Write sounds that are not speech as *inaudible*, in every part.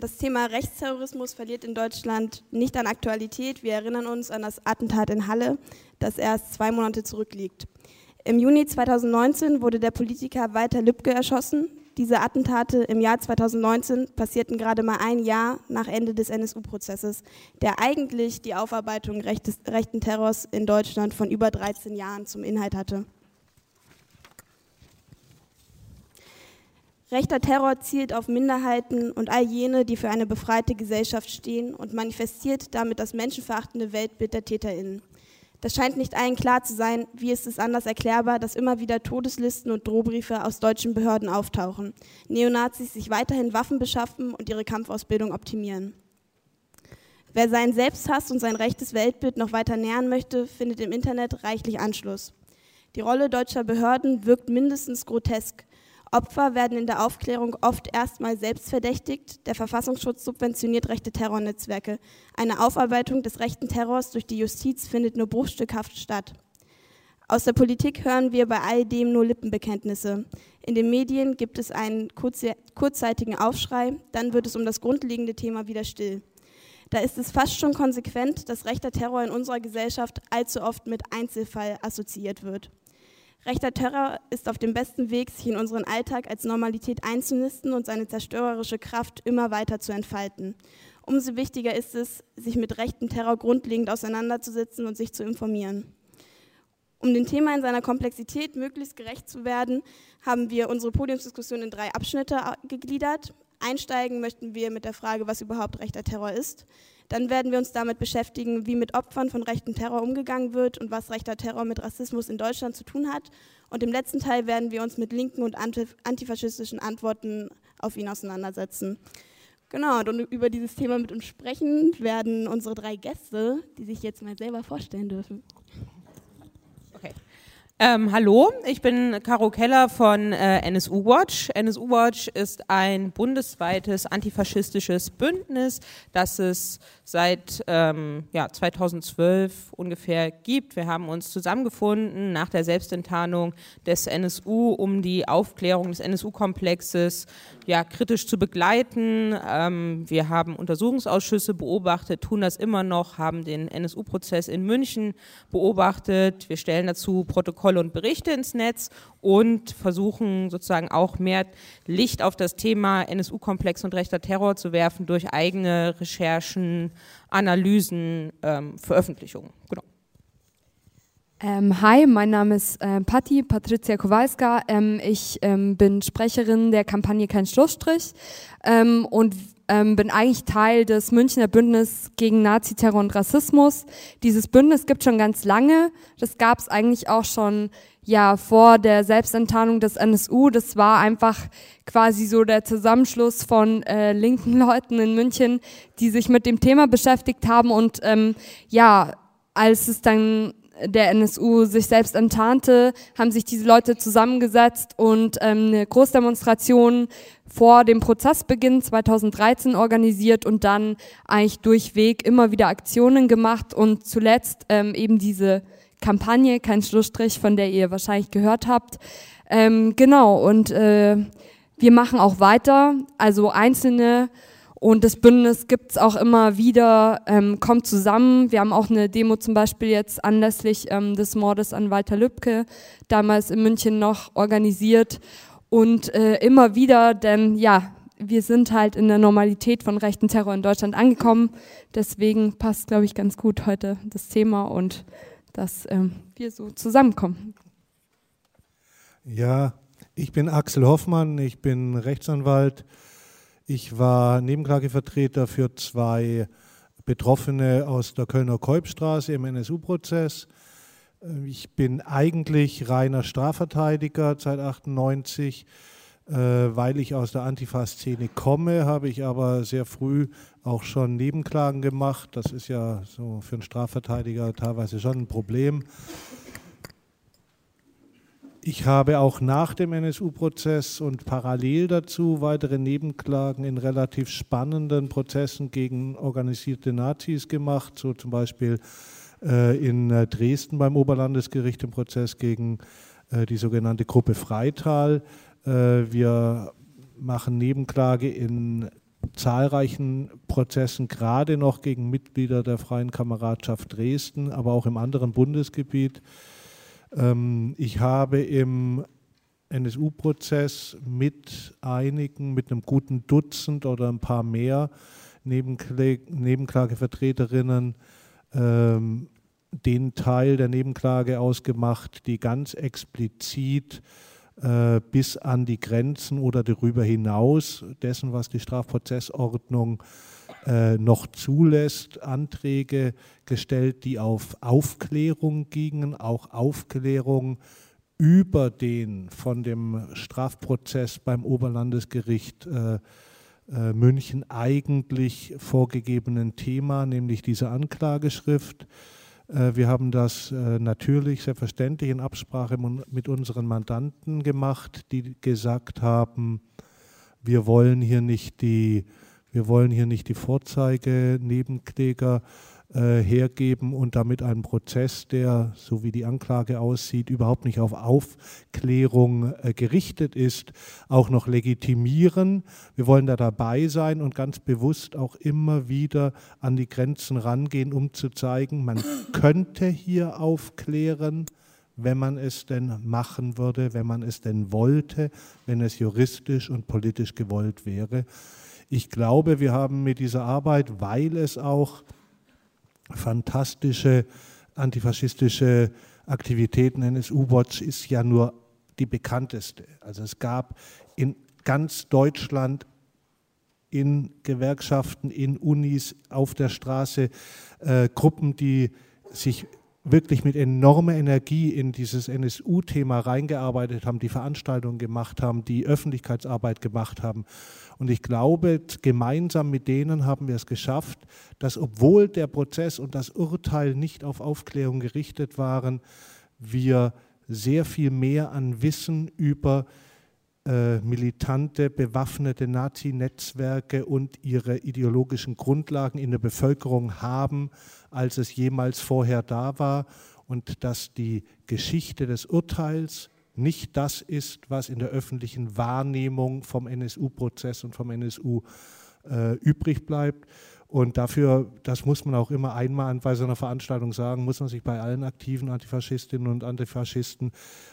Das Thema Rechtsterrorismus verliert in Deutschland nicht an Aktualität. Wir erinnern uns an das Attentat in Halle, das erst zwei Monate zurückliegt. Im Juni 2019 wurde der Politiker Walter Lübcke erschossen. Diese Attentate im Jahr 2019 passierten gerade mal ein Jahr nach Ende des NSU-Prozesses, der eigentlich die Aufarbeitung rechtes, rechten Terrors in Deutschland von über 13 Jahren zum Inhalt hatte. Rechter Terror zielt auf Minderheiten und all jene, die für eine befreite Gesellschaft stehen und manifestiert damit das menschenverachtende Weltbild der TäterInnen. Das scheint nicht allen klar zu sein, wie ist es anders erklärbar, dass immer wieder Todeslisten und Drohbriefe aus deutschen Behörden auftauchen, Neonazis sich weiterhin Waffen beschaffen und ihre Kampfausbildung optimieren. Wer seinen Selbsthass und sein rechtes Weltbild noch weiter nähern möchte, findet im Internet reichlich Anschluss. Die Rolle deutscher Behörden wirkt mindestens grotesk Opfer werden in der Aufklärung oft erstmal selbst verdächtigt. Der Verfassungsschutz subventioniert rechte Terrornetzwerke. Eine Aufarbeitung des rechten Terrors durch die Justiz findet nur bruchstückhaft statt. Aus der Politik hören wir bei all dem nur Lippenbekenntnisse. In den Medien gibt es einen kurzzeitigen Aufschrei, dann wird es um das grundlegende Thema wieder still. Da ist es fast schon konsequent, dass rechter Terror in unserer Gesellschaft allzu oft mit Einzelfall assoziiert wird. Rechter Terror ist auf dem besten Weg, sich in unseren Alltag als Normalität einzunisten und seine zerstörerische Kraft immer weiter zu entfalten. Umso wichtiger ist es, sich mit rechtem Terror grundlegend auseinanderzusetzen und sich zu informieren. Um dem Thema in seiner Komplexität möglichst gerecht zu werden, haben wir unsere Podiumsdiskussion in drei Abschnitte gegliedert. Einsteigen möchten wir mit der Frage, was überhaupt rechter Terror ist. Dann werden wir uns damit beschäftigen, wie mit Opfern von rechtem Terror umgegangen wird und was rechter Terror mit Rassismus in Deutschland zu tun hat. Und im letzten Teil werden wir uns mit linken und antifaschistischen Antworten auf ihn auseinandersetzen. Genau, und über dieses Thema mit uns sprechen werden unsere drei Gäste, die sich jetzt mal selber vorstellen dürfen. Ähm, hallo, ich bin Caro Keller von äh, NSU Watch. NSU Watch ist ein bundesweites antifaschistisches Bündnis, das es seit ähm, ja, 2012 ungefähr gibt. Wir haben uns zusammengefunden nach der Selbstenttarnung des NSU, um die Aufklärung des NSU-Komplexes ja, kritisch zu begleiten. Ähm, wir haben Untersuchungsausschüsse beobachtet, tun das immer noch, haben den NSU-Prozess in München beobachtet. Wir stellen dazu Protokolle und Berichte ins Netz und versuchen sozusagen auch mehr Licht auf das Thema NSU-Komplex und rechter Terror zu werfen durch eigene Recherchen, Analysen, ähm, Veröffentlichungen. Genau. Ähm, hi, mein Name ist äh, Patti, Patricia Kowalska. Ähm, ich ähm, bin Sprecherin der Kampagne Kein Schlussstrich ähm, und ähm, bin eigentlich Teil des Münchner Bündnis gegen Naziterror und Rassismus. Dieses Bündnis gibt schon ganz lange. Das gab es eigentlich auch schon ja vor der Selbstenttarnung des NSU. Das war einfach quasi so der Zusammenschluss von äh, linken *laughs* Leuten in München, die sich mit dem Thema beschäftigt haben und ähm, ja, als es dann der NSU sich selbst enttarnte, haben sich diese Leute zusammengesetzt und ähm, eine Großdemonstration vor dem Prozessbeginn 2013 organisiert und dann eigentlich durchweg immer wieder Aktionen gemacht und zuletzt ähm, eben diese Kampagne, kein Schlussstrich, von der ihr wahrscheinlich gehört habt. Ähm, genau, und äh, wir machen auch weiter, also einzelne und das Bündnis gibt's auch immer wieder, ähm, kommt zusammen. Wir haben auch eine Demo zum Beispiel jetzt anlässlich ähm, des Mordes an Walter Lübcke damals in München noch organisiert. Und äh, immer wieder, denn ja, wir sind halt in der Normalität von rechten Terror in Deutschland angekommen. Deswegen passt, glaube ich, ganz gut heute das Thema und dass ähm, wir so zusammenkommen. Ja, ich bin Axel Hoffmann, ich bin Rechtsanwalt ich war Nebenklagevertreter für zwei Betroffene aus der Kölner Kolbstraße im NSU-Prozess. Ich bin eigentlich reiner Strafverteidiger seit 98. Äh, weil ich aus der Antifa-Szene komme, habe ich aber sehr früh auch schon Nebenklagen gemacht. Das ist ja so für einen Strafverteidiger teilweise schon ein Problem. Ich habe auch nach dem NSU-Prozess und parallel dazu weitere Nebenklagen in relativ spannenden Prozessen gegen organisierte Nazis gemacht, so zum Beispiel äh, in äh, Dresden beim Oberlandesgericht im Prozess gegen äh, die sogenannte Gruppe Freital. wir machen Nebenklage in zahlreichen Prozessen, gerade noch gegen Mitglieder der Freien Kameradschaft Dresden, aber auch im anderen Bundesgebiet. Ähm, ich habe im NSU-Prozess mit einigen, mit einem guten Dutzend oder ein paar mehr Nebenklagevertreterinnen ähm, den Teil der Nebenklage ausgemacht, die ganz explizit äh, bis an die Grenzen oder darüber hinaus dessen, was die Strafprozessordnung äh, noch zulässt, Anträge gestellt, die auf Aufklärung gingen, auch Aufklärung über den von dem Strafprozess beim Oberlandesgericht äh, äh, München eigentlich vorgegebenen Thema, nämlich diese Anklageschrift. Äh, wir haben das äh, natürlich selbstverständlich in Absprache mit unseren Mandanten gemacht, die gesagt haben, wir wollen hier nicht die, wir wollen hier nicht die Vorzeigenebenkläger äh, hergeben und damit einen Prozess, der, so wie die Anklage aussieht, überhaupt nicht auf Aufklärung äh, gerichtet ist, auch noch legitimieren. Wir wollen da dabei sein und ganz bewusst auch immer wieder an die Grenzen rangehen, um zu zeigen, man *coughs* könnte hier aufklären, wenn man es denn machen würde, wenn man es denn wollte, wenn es juristisch und politisch gewollt wäre. Ich glaube, wir haben mit dieser Arbeit, weil es auch fantastische antifaschistische Aktivitäten. NSU-Watch ist ja nur die bekannteste. Also es gab in ganz Deutschland in Gewerkschaften, in Unis, auf der Straße äh, Gruppen, die sich wirklich mit enormer Energie in dieses NSU-Thema reingearbeitet haben, die Veranstaltungen gemacht haben, die Öffentlichkeitsarbeit gemacht haben. Und ich glaube, gemeinsam mit denen haben wir es geschafft, dass obwohl der Prozess und das Urteil nicht auf Aufklärung gerichtet waren, wir sehr viel mehr an Wissen über äh, militante, bewaffnete Nazi-Netzwerke und ihre ideologischen Grundlagen in der Bevölkerung haben, als es jemals vorher da war und dass die Geschichte des Urteils nicht das ist, was in der öffentlichen Wahrnehmung vom NSU-Prozess und vom NSU äh, übrig bleibt. Und dafür, das muss man auch immer einmal bei so einer Veranstaltung sagen, muss man sich bei allen aktiven Antifaschistinnen und Antifaschisten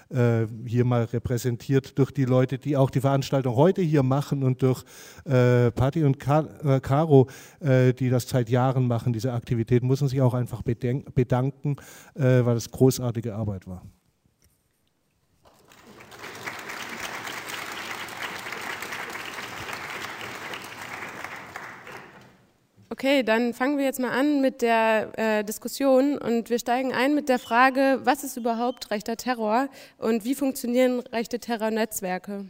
äh, hier mal repräsentiert durch die Leute, die auch die Veranstaltung heute hier machen und durch äh, Patti und Ka äh, Caro, äh, die das seit Jahren machen, diese Aktivität, muss man sich auch einfach bedanken, äh, weil es großartige Arbeit war. Okay, dann fangen wir jetzt mal an mit der äh, Diskussion und wir steigen ein mit der Frage, was ist überhaupt rechter Terror und wie funktionieren rechte Terrornetzwerke?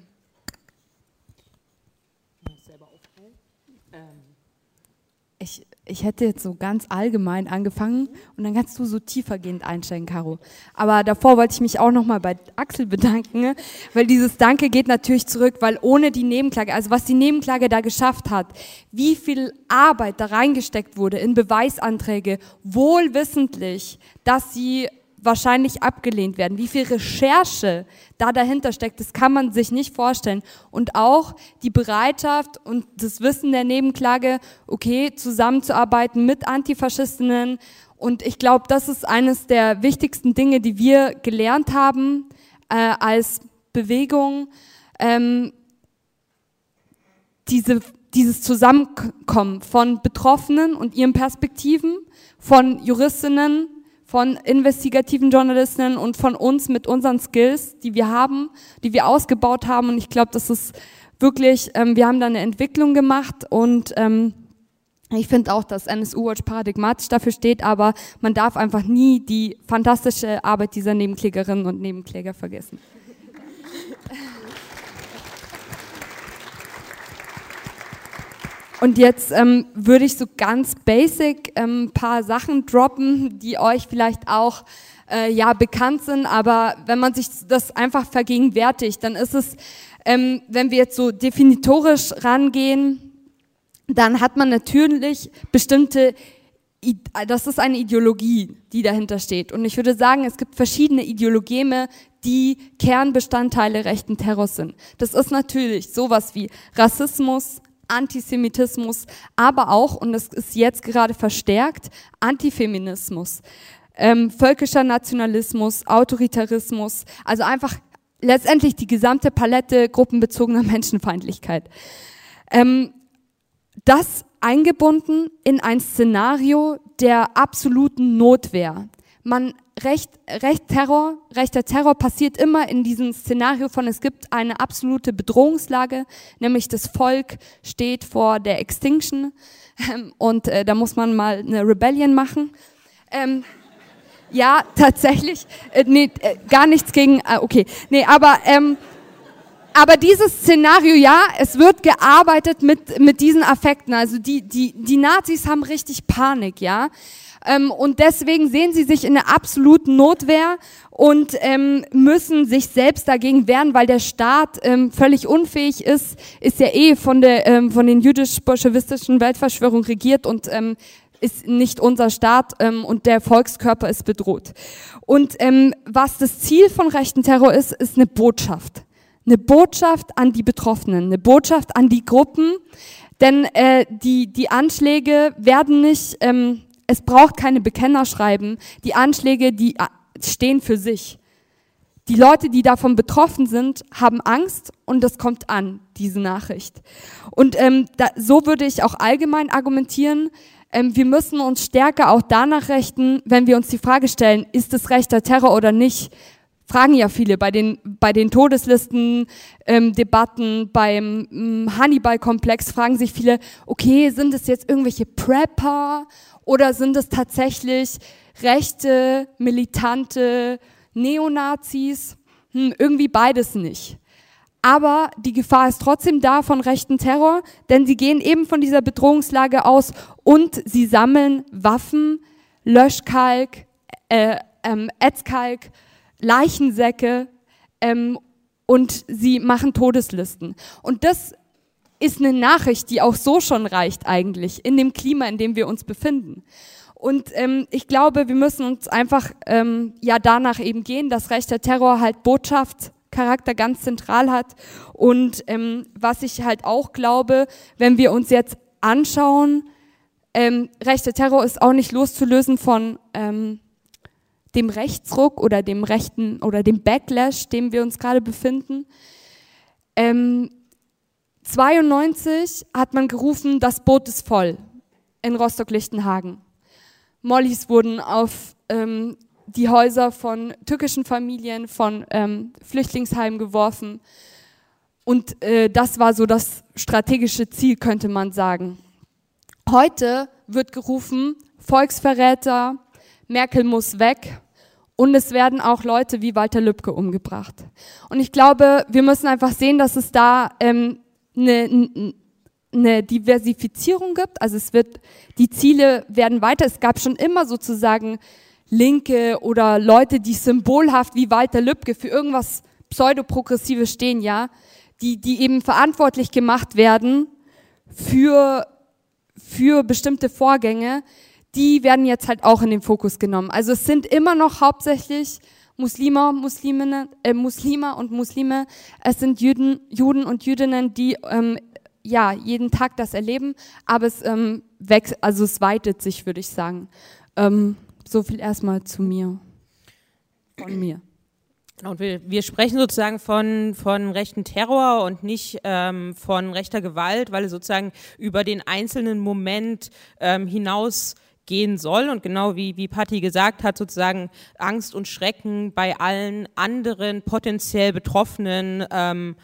Ich, ich hätte jetzt so ganz allgemein angefangen und dann kannst du so tiefergehend einsteigen, Caro. Aber davor wollte ich mich auch nochmal bei Axel bedanken, weil dieses Danke geht natürlich zurück, weil ohne die Nebenklage, also was die Nebenklage da geschafft hat, wie viel Arbeit da reingesteckt wurde in Beweisanträge, wohlwissentlich, dass sie wahrscheinlich abgelehnt werden. Wie viel Recherche da dahinter steckt, das kann man sich nicht vorstellen. Und auch die Bereitschaft und das Wissen der Nebenklage, okay, zusammenzuarbeiten mit Antifaschistinnen. Und ich glaube, das ist eines der wichtigsten Dinge, die wir gelernt haben äh, als Bewegung. Ähm, diese, dieses Zusammenkommen von Betroffenen und ihren Perspektiven, von Juristinnen, von investigativen Journalistinnen und von uns mit unseren Skills, die wir haben, die wir ausgebaut haben. Und ich glaube, das ist wirklich, ähm, wir haben da eine Entwicklung gemacht und ähm, ich finde auch, dass NSU Watch paradigmatisch dafür steht, aber man darf einfach nie die fantastische Arbeit dieser Nebenklägerinnen und Nebenkläger vergessen. Und jetzt ähm, würde ich so ganz basic ein ähm, paar Sachen droppen, die euch vielleicht auch äh, ja bekannt sind, aber wenn man sich das einfach vergegenwärtigt, dann ist es, ähm, wenn wir jetzt so definitorisch rangehen, dann hat man natürlich bestimmte das ist eine Ideologie, die dahinter steht. Und ich würde sagen, es gibt verschiedene Ideologeme, die Kernbestandteile rechten Terrors sind. Das ist natürlich sowas wie Rassismus, Antisemitismus, aber auch, und das ist jetzt gerade verstärkt, Antifeminismus, ähm, völkischer Nationalismus, Autoritarismus, also einfach letztendlich die gesamte Palette gruppenbezogener *laughs* Menschenfeindlichkeit. Ähm, das eingebunden in ein Szenario der absoluten Notwehr. Man Recht, Recht Terror, rechter Terror passiert immer in diesem Szenario von es gibt eine absolute Bedrohungslage, nämlich das Volk steht vor der Extinction ähm, und äh, da muss man mal eine Rebellion machen. Ähm, ja, tatsächlich, äh, nee, äh, gar nichts gegen, äh, okay, nee, aber ähm, aber dieses Szenario, ja, es wird gearbeitet mit, mit diesen Affekten. Also die, die, die Nazis haben richtig Panik, ja. Ähm, und deswegen sehen sie sich in der absoluten Notwehr und ähm, müssen sich selbst dagegen wehren, weil der Staat ähm, völlig unfähig ist, ist ja eh von der ähm, von den jüdisch-bolschewistischen Weltverschwörung regiert und ähm, ist nicht unser Staat ähm, und der Volkskörper ist bedroht. Und ähm, was das Ziel von rechten Terror ist, ist eine Botschaft eine Botschaft an die Betroffenen, eine Botschaft an die Gruppen, denn äh, die, die Anschläge werden nicht, ähm, es braucht keine Bekennerschreiben, die Anschläge, die äh, stehen für sich. Die Leute, die davon betroffen sind, haben Angst und das kommt an, diese Nachricht. Und ähm, da, so würde ich auch allgemein argumentieren, ähm, wir müssen uns stärker auch danach richten, wenn wir uns die Frage stellen, ist es rechter Terror oder nicht? fragen ja viele bei den, bei den Todeslisten, ähm, Debatten, beim ähm, Hannibal-Komplex fragen sich viele, okay, sind es jetzt irgendwelche Prepper oder sind es tatsächlich rechte, militante Neonazis? Hm, irgendwie beides nicht. Aber die Gefahr ist trotzdem da von rechten Terror, denn sie gehen eben von dieser Bedrohungslage aus und sie sammeln Waffen, Löschkalk, äh, ähm, Etzkalk, Leichensäcke ähm, und sie machen Todeslisten. Und das ist eine Nachricht, die auch so schon reicht eigentlich in dem Klima, in dem wir uns befinden. Und ähm, ich glaube, wir müssen uns einfach ähm, ja danach eben gehen, dass rechter Terror halt Botschaftscharakter ganz zentral hat. Und ähm, was ich halt auch glaube, wenn wir uns jetzt anschauen, ähm, rechter Terror ist auch nicht loszulösen von ähm, dem Rechtsruck oder dem rechten oder dem Backlash, dem wir uns gerade befinden. Ähm, 92 hat man gerufen, das Boot ist voll in Rostock-Lichtenhagen. Mollys wurden auf ähm, die Häuser von türkischen Familien, von ähm, Flüchtlingsheimen geworfen. Und äh, das war so das strategische Ziel, könnte man sagen. Heute wird gerufen, Volksverräter, Merkel muss weg. Und es werden auch Leute wie Walter Lübcke umgebracht. Und ich glaube, wir müssen einfach sehen, dass es da ähm, eine, eine Diversifizierung gibt. Also es wird, die Ziele werden weiter. Es gab schon immer sozusagen Linke oder Leute, die symbolhaft wie Walter Lübcke für irgendwas pseudoprogressives stehen, ja, die, die eben verantwortlich gemacht werden für, für bestimmte Vorgänge, die werden jetzt halt auch in den Fokus genommen. Also es sind immer noch hauptsächlich Muslime, Musliminnen, äh, Muslime und Muslime. Es sind Juden, Juden und Jüdinnen, die ähm, ja jeden Tag das erleben, aber es ähm, wächst, also es weitet sich, würde ich sagen. Ähm, so viel erstmal zu mir, von mir. Und wir, wir sprechen sozusagen von, von rechten Terror und nicht ähm, von rechter Gewalt, weil es sozusagen über den einzelnen Moment ähm, hinaus gehen soll. Und genau wie, wie Patti gesagt hat, sozusagen Angst und Schrecken bei allen anderen potenziell Betroffenen ähm,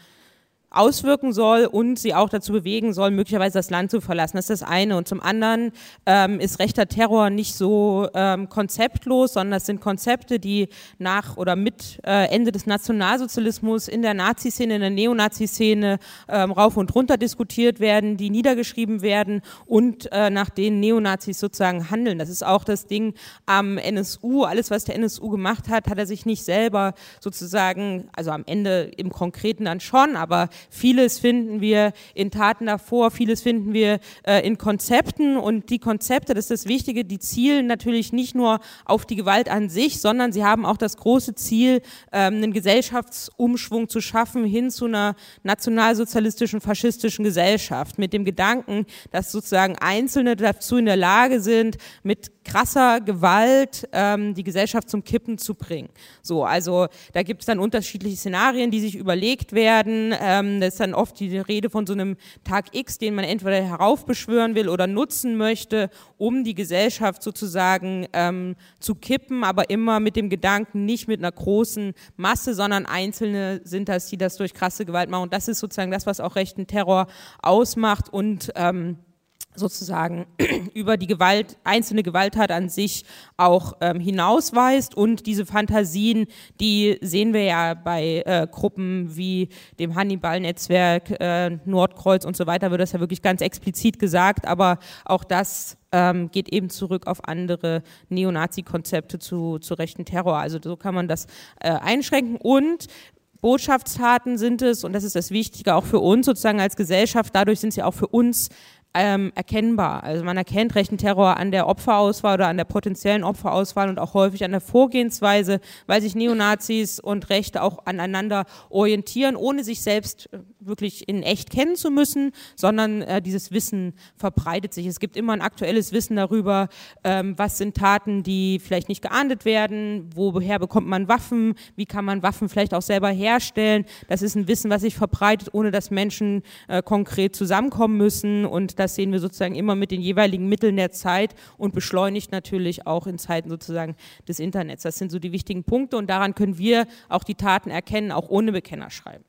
auswirken soll und sie auch dazu bewegen soll, möglicherweise das Land zu verlassen. Das ist das eine. Und zum anderen ähm, ist rechter Terror nicht so ähm, konzeptlos, sondern das sind Konzepte, die nach oder mit äh, Ende des Nationalsozialismus in der Nazi-Szene, in der Neonazi-Szene ähm, rauf und runter diskutiert werden, die niedergeschrieben werden und äh, nach denen Neonazis sozusagen handeln. Das ist auch das Ding am NSU. Alles, was der NSU gemacht hat, hat er sich nicht selber sozusagen, also am Ende im Konkreten dann schon, aber vieles finden wir in Taten davor, vieles finden wir äh, in Konzepten. Und die Konzepte, das ist das Wichtige, die zielen natürlich nicht nur auf die Gewalt an sich, sondern sie haben auch das große Ziel, ähm, einen Gesellschaftsumschwung zu schaffen hin zu einer nationalsozialistischen, faschistischen Gesellschaft. Mit dem Gedanken, dass sozusagen Einzelne dazu in der Lage sind, mit krasser Gewalt ähm, die Gesellschaft zum Kippen zu bringen. So, also da gibt es dann unterschiedliche Szenarien, die sich überlegt werden. Ähm, das ist dann oft die Rede von so einem Tag X, den man entweder heraufbeschwören will oder nutzen möchte, um die Gesellschaft sozusagen ähm, zu kippen, aber immer mit dem Gedanken, nicht mit einer großen Masse, sondern Einzelne sind das, die das durch krasse Gewalt machen. Und das ist sozusagen das, was auch rechten Terror ausmacht und ähm, sozusagen *clears throat* über die Gewalt, einzelne Gewalttat an sich auch ähm, hinausweist. Und diese Fantasien, die sehen wir ja bei äh, Gruppen wie dem Hannibal-Netzwerk, äh, Nordkreuz und so weiter, wird das ja wirklich ganz explizit gesagt, aber auch das ähm, geht eben zurück auf andere Neonazi-Konzepte zu, zu rechten Terror. Also so kann man das äh, einschränken. Und Botschaftstaten sind es, und das ist das Wichtige auch für uns sozusagen als Gesellschaft, dadurch sind sie auch für uns ähm, erkennbar. Also man erkennt rechten Terror an der Opferauswahl oder an der potenziellen Opferauswahl und auch häufig an der Vorgehensweise, weil sich Neonazis und Rechte auch aneinander orientieren, ohne sich selbst äh, wirklich in echt kennen zu müssen, sondern äh, dieses Wissen verbreitet sich. Es gibt immer ein aktuelles Wissen darüber, ähm, was sind Taten, die vielleicht nicht geahndet werden, woher bekommt man Waffen, wie kann man Waffen vielleicht auch selber herstellen. Das ist ein Wissen, was sich verbreitet, ohne dass Menschen äh, konkret zusammenkommen müssen und das sehen wir sozusagen immer mit den jeweiligen Mitteln der Zeit und beschleunigt natürlich auch in Zeiten sozusagen des Internets. Das sind so die wichtigen Punkte und daran können wir auch die Taten erkennen, auch ohne Bekennerschreiben.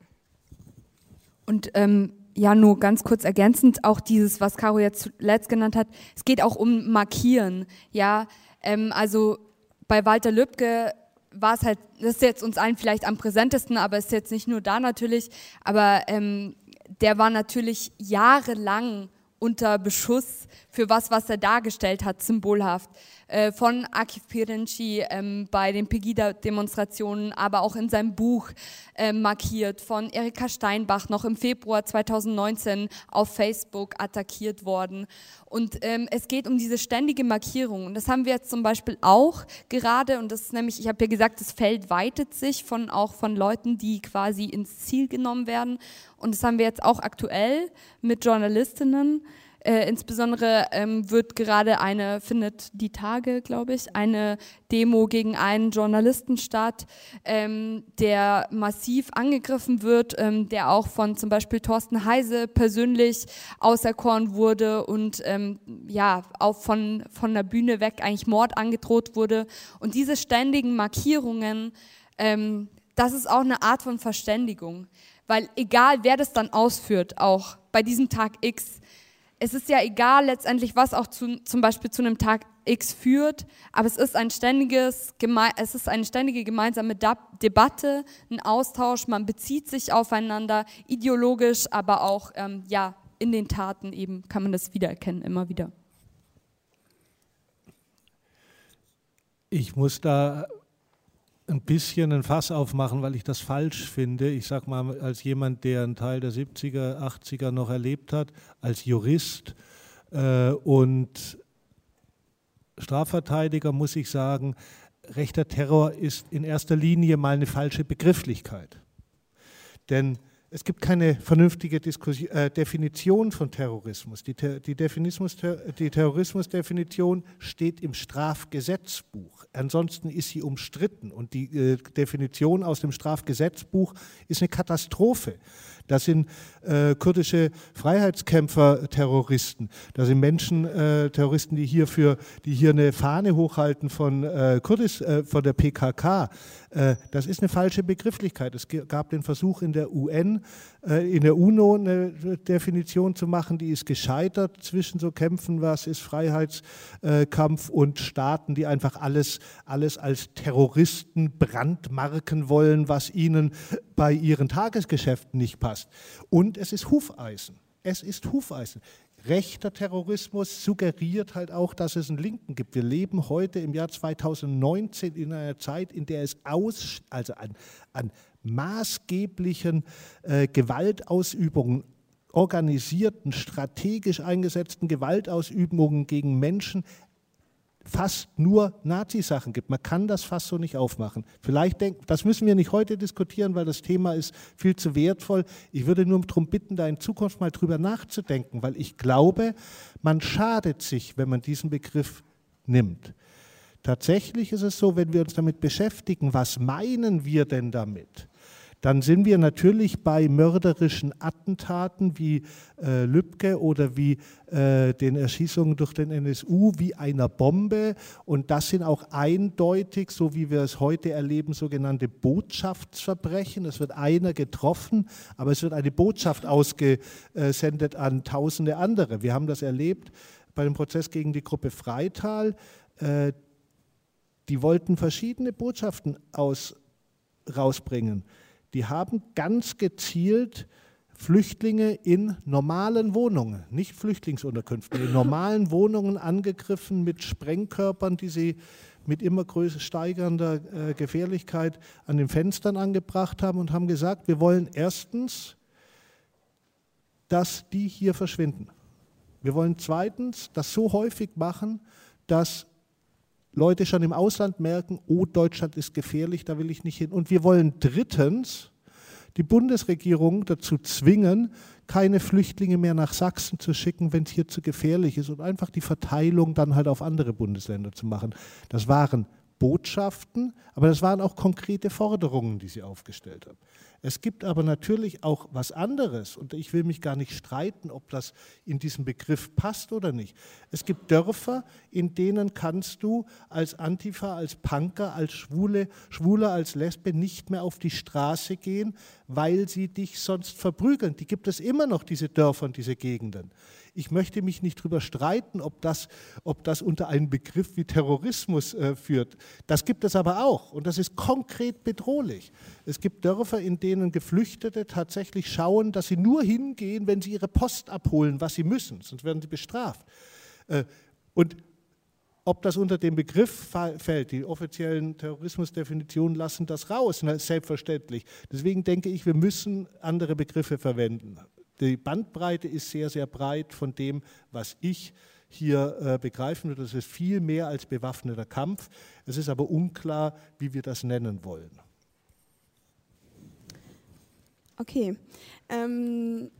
Und ähm, ja, nur ganz kurz ergänzend, auch dieses, was Caro jetzt zuletzt genannt hat, es geht auch um Markieren. Ja, ähm, also bei Walter Lübcke war es halt, das ist jetzt uns allen vielleicht am präsentesten, aber ist jetzt nicht nur da natürlich, aber ähm, der war natürlich jahrelang unter Beschuss für was, was er dargestellt hat, symbolhaft. Äh, von Akif Pirinci ähm, bei den Pegida-Demonstrationen, aber auch in seinem Buch äh, markiert, von Erika Steinbach noch im Februar 2019 auf Facebook attackiert worden. Und ähm, es geht um diese ständige Markierung. Und das haben wir jetzt zum Beispiel auch gerade, und das ist nämlich, ich habe ja gesagt, das Feld weitet sich von, auch von Leuten, die quasi ins Ziel genommen werden. Und das haben wir jetzt auch aktuell mit Journalistinnen. Äh, insbesondere ähm, wird gerade eine, findet die Tage, glaube ich, eine Demo gegen einen Journalisten statt, ähm, der massiv angegriffen wird, ähm, der auch von zum Beispiel Thorsten Heise persönlich auserkoren wurde und ähm, ja, auch von, von der Bühne weg eigentlich Mord angedroht wurde. Und diese ständigen Markierungen, ähm, das ist auch eine Art von Verständigung. Weil egal, wer das dann ausführt, auch bei diesem Tag X, es ist ja egal letztendlich, was auch zu, zum Beispiel zu einem Tag X führt, aber es ist, ein ständiges, es ist eine ständige gemeinsame Debatte, ein Austausch, man bezieht sich aufeinander, ideologisch, aber auch ähm, ja, in den Taten eben kann man das wiedererkennen, immer wieder. Ich muss da ein bisschen ein Fass aufmachen, weil ich das falsch finde. Ich sage mal, als jemand, der einen Teil der 70er, 80er noch erlebt hat, als Jurist äh, und Strafverteidiger, muss ich sagen, rechter Terror ist in erster Linie mal eine falsche Begrifflichkeit. Denn es gibt keine vernünftige Diskussion, äh, Definition von Terrorismus. Die, die, die Terrorismusdefinition steht im Strafgesetzbuch. Ansonsten ist sie umstritten und die äh, Definition aus dem Strafgesetzbuch ist eine Katastrophe. Das sind äh, kurdische Freiheitskämpfer-Terroristen. Das sind Menschen, äh, Terroristen, die hier, für, die hier eine Fahne hochhalten von, äh, Kurdis, äh, von der PKK. Äh, das ist eine falsche Begrifflichkeit. Es gab den Versuch in der UN, äh, in der UNO eine Definition zu machen, die ist gescheitert zwischen so Kämpfen, was ist Freiheitskampf und Staaten, die einfach alles, alles als Terroristen brandmarken wollen, was ihnen bei ihren Tagesgeschäften nicht passt. Und es ist Hufeisen. Es ist Hufeisen. Rechter Terrorismus suggeriert halt auch, dass es einen Linken gibt. Wir leben heute im Jahr 2019 in einer Zeit, in der es aus, also an, an maßgeblichen äh, Gewaltausübungen, organisierten, strategisch eingesetzten Gewaltausübungen gegen Menschen fast nur Nazi-Sachen gibt. Man kann das fast so nicht aufmachen. Vielleicht denken, das müssen wir nicht heute diskutieren, weil das Thema ist viel zu wertvoll. Ich würde nur darum bitten, da in Zukunft mal drüber nachzudenken, weil ich glaube, man schadet sich, wenn man diesen Begriff nimmt. Tatsächlich ist es so, wenn wir uns damit beschäftigen, was meinen wir denn damit? Dann sind wir natürlich bei mörderischen Attentaten wie äh, Lübcke oder wie äh, den Erschießungen durch den NSU wie einer Bombe. Und das sind auch eindeutig, so wie wir es heute erleben, sogenannte Botschaftsverbrechen. Es wird einer getroffen, aber es wird eine Botschaft ausgesendet an tausende andere. Wir haben das erlebt bei dem Prozess gegen die Gruppe Freital. Äh, die wollten verschiedene Botschaften aus, rausbringen die haben ganz gezielt Flüchtlinge in normalen Wohnungen, nicht Flüchtlingsunterkünften, in normalen Wohnungen angegriffen mit Sprengkörpern, die sie mit immer größer steigernder äh, Gefährlichkeit an den Fenstern angebracht haben und haben gesagt, wir wollen erstens, dass die hier verschwinden. Wir wollen zweitens das so häufig machen, dass Leute schon im Ausland merken, oh, Deutschland ist gefährlich, da will ich nicht hin. Und wir wollen drittens die Bundesregierung dazu zwingen, keine Flüchtlinge mehr nach Sachsen zu schicken, wenn es hier zu gefährlich ist und einfach die Verteilung dann halt auf andere Bundesländer zu machen. Das waren Botschaften, aber das waren auch konkrete Forderungen, die sie aufgestellt haben. Es gibt aber natürlich auch was anderes und ich will mich gar nicht streiten, ob das in diesen Begriff passt oder nicht. Es gibt Dörfer, in denen kannst du als Antifa, als Punker, als Schwule, Schwuler, als Lesbe nicht mehr auf die Straße gehen, weil sie dich sonst verprügeln. Die gibt es immer noch, diese Dörfer und diese Gegenden. Ich möchte mich nicht darüber streiten, ob das, ob das unter einen Begriff wie Terrorismus äh, führt. Das gibt es aber auch und das ist konkret bedrohlich. Es gibt Dörfer, in denen Geflüchtete tatsächlich schauen, dass sie nur hingehen, wenn sie ihre Post abholen, was sie müssen, sonst werden sie bestraft. Äh, und ob das unter den Begriff fällt, die offiziellen Terrorismusdefinitionen lassen das raus, selbstverständlich. Deswegen denke ich, wir müssen andere Begriffe verwenden. Die Bandbreite ist sehr, sehr breit von dem, was ich hier äh, begreifen würde. Das ist viel mehr als bewaffneter Kampf. Es ist aber unklar, wie wir das nennen wollen. Okay. Ähm,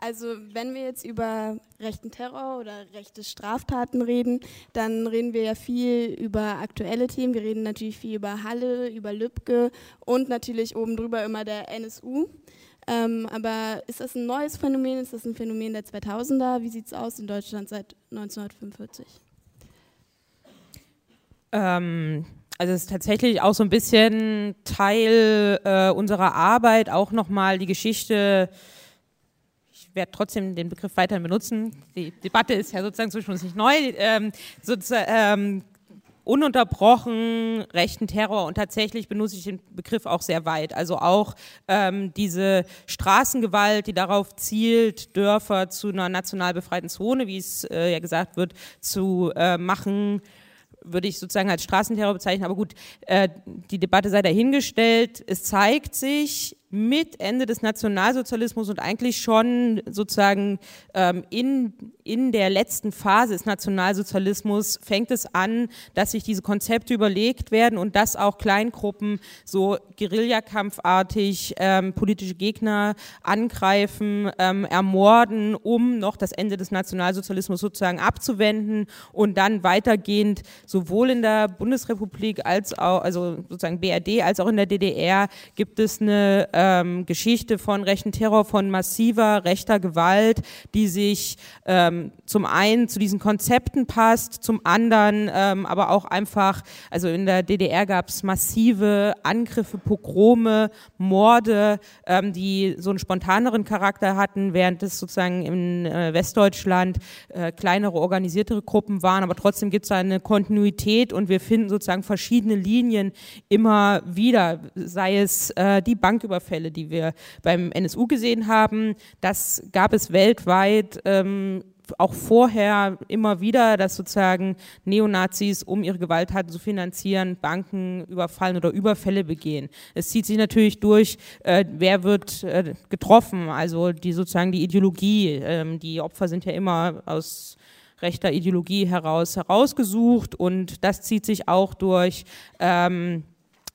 also wenn wir jetzt über rechten Terror oder rechte Straftaten reden, dann reden wir ja viel über aktuelle Themen. Wir reden natürlich viel über Halle, über Lübcke und natürlich oben drüber immer der NSU. Ähm, aber ist das ein neues Phänomen? Ist das ein Phänomen der 2000er? Wie sieht es aus in Deutschland seit 1945? Ähm, also es ist tatsächlich auch so ein bisschen Teil äh, unserer Arbeit, auch nochmal die Geschichte ich werde trotzdem den Begriff weiterhin benutzen. Die Debatte ist ja sozusagen zwischen uns nicht neu. Ähm, sozusagen, ähm, ununterbrochen rechten Terror und tatsächlich benutze ich den Begriff auch sehr weit. Also auch ähm, diese Straßengewalt, die darauf zielt, Dörfer zu einer national befreiten Zone, wie es äh, ja gesagt wird, zu äh, machen, würde ich sozusagen als Straßenterror bezeichnen. Aber gut, äh, die Debatte sei dahingestellt. Es zeigt sich, mit Ende des Nationalsozialismus und eigentlich schon sozusagen ähm, in, in der letzten Phase des Nationalsozialismus fängt es an, dass sich diese Konzepte überlegt werden und dass auch Kleingruppen so Guerillakampfartig ähm, politische Gegner angreifen, ähm, ermorden, um noch das Ende des Nationalsozialismus sozusagen abzuwenden und dann weitergehend sowohl in der Bundesrepublik als auch, also sozusagen BRD als auch in der DDR gibt es eine ähm, Geschichte von rechten Terror, von massiver rechter Gewalt, die sich ähm, zum einen zu diesen Konzepten passt, zum anderen ähm, aber auch einfach, also in der DDR gab es massive Angriffe, Pogrome, Morde, ähm, die so einen spontaneren Charakter hatten, während es sozusagen in äh, Westdeutschland äh, kleinere organisiertere Gruppen waren, aber trotzdem gibt es eine Kontinuität und wir finden sozusagen verschiedene Linien immer wieder, sei es äh, die Banküberfälle, Überfälle, die wir beim NSU gesehen haben, das gab es weltweit ähm, auch vorher immer wieder, dass sozusagen Neonazis, um ihre Gewalttaten zu finanzieren, Banken überfallen oder Überfälle begehen. Es zieht sich natürlich durch, äh, wer wird äh, getroffen, also die sozusagen die Ideologie. Ähm, die Opfer sind ja immer aus rechter Ideologie heraus herausgesucht und das zieht sich auch durch. Ähm,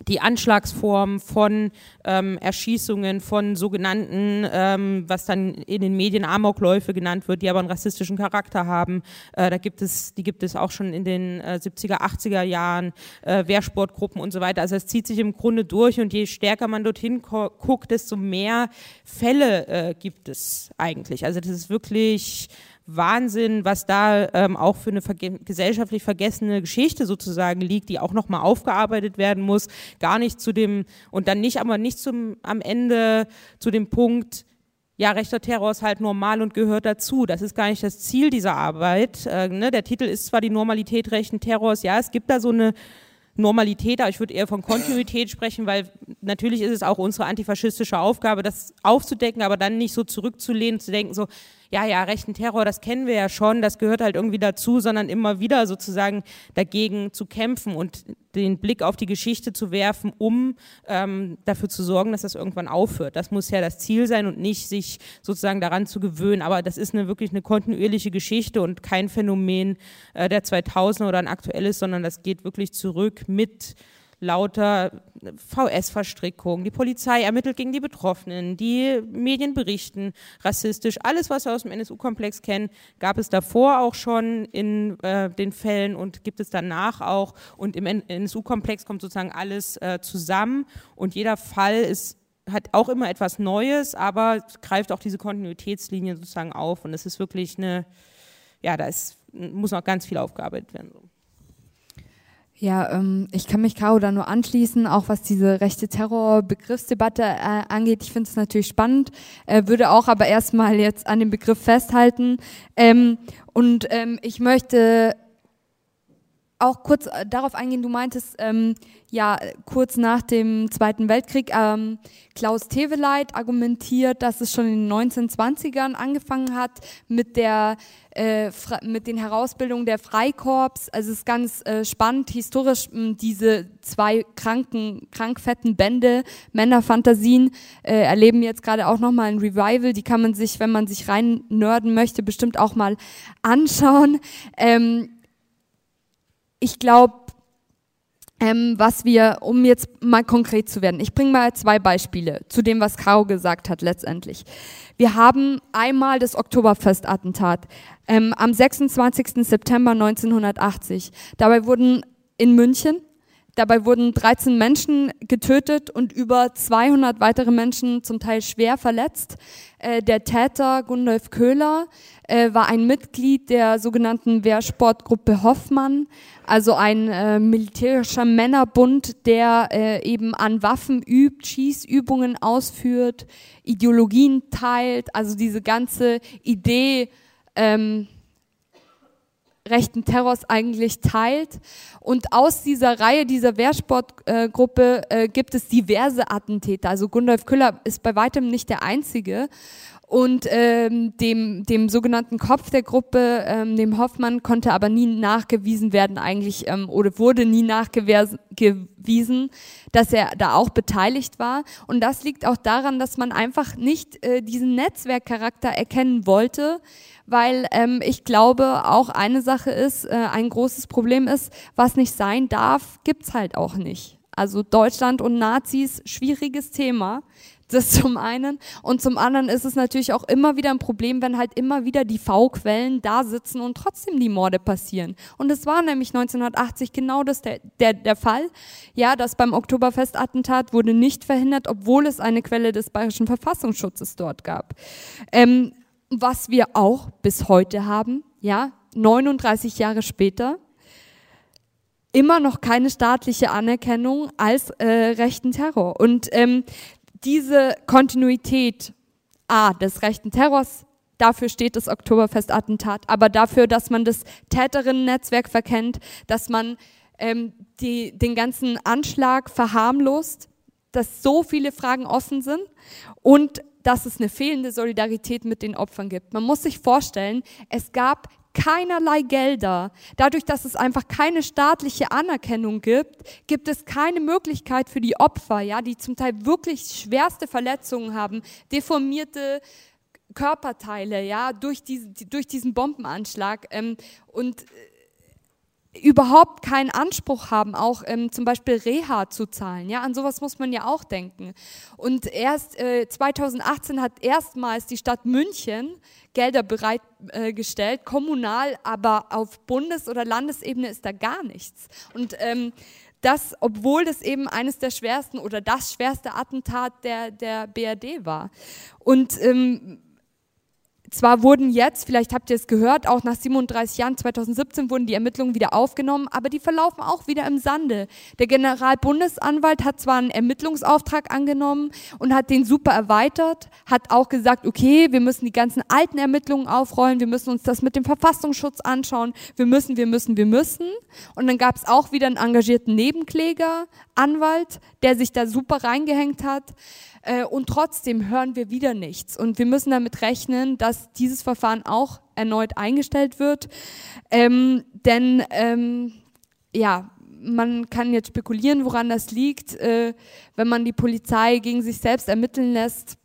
die Anschlagsform von ähm, Erschießungen, von sogenannten, ähm, was dann in den Medien Amokläufe genannt wird, die aber einen rassistischen Charakter haben. Äh, da gibt es, die gibt es auch schon in den äh, 70er, 80er Jahren, äh, Wehrsportgruppen und so weiter. Also es zieht sich im Grunde durch und je stärker man dorthin guckt, desto mehr Fälle äh, gibt es eigentlich. Also das ist wirklich Wahnsinn, was da ähm, auch für eine verge gesellschaftlich vergessene Geschichte sozusagen liegt, die auch nochmal aufgearbeitet werden muss. Gar nicht zu dem, und dann nicht, aber nicht zum, am Ende zu dem Punkt, ja, rechter Terror ist halt normal und gehört dazu. Das ist gar nicht das Ziel dieser Arbeit. Äh, ne? Der Titel ist zwar die Normalität rechten Terrors, ja, es gibt da so eine Normalität, aber ich würde eher von Kontinuität sprechen, weil natürlich ist es auch unsere antifaschistische Aufgabe, das aufzudecken, aber dann nicht so zurückzulehnen, zu denken so, ja, ja, rechten Terror, das kennen wir ja schon, das gehört halt irgendwie dazu, sondern immer wieder sozusagen dagegen zu kämpfen und den Blick auf die Geschichte zu werfen, um ähm, dafür zu sorgen, dass das irgendwann aufhört. Das muss ja das Ziel sein und nicht sich sozusagen daran zu gewöhnen. Aber das ist eine wirklich eine kontinuierliche Geschichte und kein Phänomen äh, der 2000er oder ein aktuelles, sondern das geht wirklich zurück mit lauter VS-Verstrickungen. Die Polizei ermittelt gegen die Betroffenen, die Medien berichten rassistisch. Alles, was wir aus dem NSU-Komplex kennen, gab es davor auch schon in äh, den Fällen und gibt es danach auch. Und im NSU-Komplex kommt sozusagen alles äh, zusammen und jeder Fall ist hat auch immer etwas Neues, aber greift auch diese Kontinuitätslinien sozusagen auf. Und es ist wirklich eine, ja, da ist, muss noch ganz viel aufgearbeitet werden. Ja, ähm, ich kann mich Caro da nur anschließen, auch was diese rechte Terrorbegriffsdebatte äh, angeht. Ich finde es natürlich spannend, äh, würde auch aber erstmal jetzt an dem Begriff festhalten. Ähm, und ähm, ich möchte auch kurz äh, darauf eingehen, du meintest, ähm, ja, kurz nach dem Zweiten Weltkrieg, ähm, Klaus Teweleit argumentiert, dass es schon in den 1920ern angefangen hat mit der äh, mit den Herausbildungen der Freikorps. Also es ist ganz äh, spannend, historisch mh, diese zwei kranken, krankfetten Bände, Männerfantasien, äh, erleben jetzt gerade auch nochmal ein Revival. Die kann man sich, wenn man sich rein nörden möchte, bestimmt auch mal anschauen. Ähm, ich glaube, ähm, was wir, um jetzt mal konkret zu werden, ich bringe mal zwei Beispiele zu dem, was Caro gesagt hat letztendlich. Wir haben einmal das Oktoberfestattentat ähm, am 26. September 1980. Dabei wurden in München Dabei wurden 13 Menschen getötet und über 200 weitere Menschen zum Teil schwer verletzt. Äh, der Täter Gundolf Köhler äh, war ein Mitglied der sogenannten Wehrsportgruppe Hoffmann, also ein äh, militärischer Männerbund, der eben an Waffen übt, Schießübungen ausführt, Ideologien teilt, also diese ganze Idee, ähm, rechten Terrors eigentlich teilt. Und aus dieser Reihe, dieser Wehrsportgruppe äh, gibt es diverse Attentäter. Also Gundolf Köhler ist bei weitem nicht der einzige. Und ähm, dem, dem sogenannten Kopf der Gruppe, ähm, dem Hoffmann, konnte aber nie nachgewiesen werden eigentlich ähm, oder wurde nie nachgewiesen, dass er da auch beteiligt war. Und das liegt auch daran, dass man einfach nicht äh, diesen Netzwerkcharakter erkennen wollte, weil ähm, ich glaube, auch eine Sache ist, äh, ein großes Problem ist, was nicht sein darf, gibt's halt auch nicht. Also Deutschland und Nazis, schwieriges Thema. Das zum einen. Und zum anderen ist es natürlich auch immer wieder ein Problem, wenn halt immer wieder die V-Quellen da sitzen und trotzdem die Morde passieren. Und es war nämlich 1980 genau das der, der, der Fall. Ja, das beim Oktoberfestattentat wurde nicht verhindert, obwohl es eine Quelle des Bayerischen Verfassungsschutzes dort gab. Ähm, was wir auch bis heute haben, ja, 39 Jahre später, immer noch keine staatliche Anerkennung als äh, rechten Terror. Und ähm, diese Kontinuität A, des rechten Terrors, dafür steht das Oktoberfestattentat, aber dafür, dass man das Täterinnen-Netzwerk verkennt, dass man ähm, die, den ganzen Anschlag verharmlost, dass so viele Fragen offen sind und dass es eine fehlende Solidarität mit den Opfern gibt. Man muss sich vorstellen, es gab keinerlei Gelder. Dadurch, dass es einfach keine staatliche Anerkennung gibt, gibt es keine Möglichkeit für die Opfer, ja, die zum Teil wirklich schwerste Verletzungen haben, deformierte Körperteile, ja, durch, diese, durch diesen Bombenanschlag ähm, und äh, überhaupt keinen Anspruch haben, auch ähm, zum Beispiel Reha zu zahlen. Ja, an sowas muss man ja auch denken. Und erst äh, 2018 hat erstmals die Stadt München Gelder bereitgestellt, äh, kommunal, aber auf Bundes- oder Landesebene ist da gar nichts. Und ähm, das, obwohl das eben eines der schwersten oder das schwerste Attentat der, der BRD war. Und ähm, zwar wurden jetzt, vielleicht habt ihr es gehört, auch nach 37 Jahren, 2017 wurden die Ermittlungen wieder aufgenommen, aber die verlaufen auch wieder im Sande. Der Generalbundesanwalt hat zwar einen Ermittlungsauftrag angenommen und hat den super erweitert, hat auch gesagt, okay, wir müssen die ganzen alten Ermittlungen aufrollen, wir müssen uns das mit dem Verfassungsschutz anschauen, wir müssen, wir müssen, wir müssen. Und dann gab es auch wieder einen engagierten Nebenkläger, Anwalt, der sich da super reingehängt hat. Äh, und trotzdem hören wir wieder nichts. Und wir müssen damit rechnen, dass dieses Verfahren auch erneut eingestellt wird. Ähm, denn ähm, ja, man kann jetzt spekulieren, woran das liegt. Äh, wenn man die Polizei gegen sich selbst ermitteln lässt,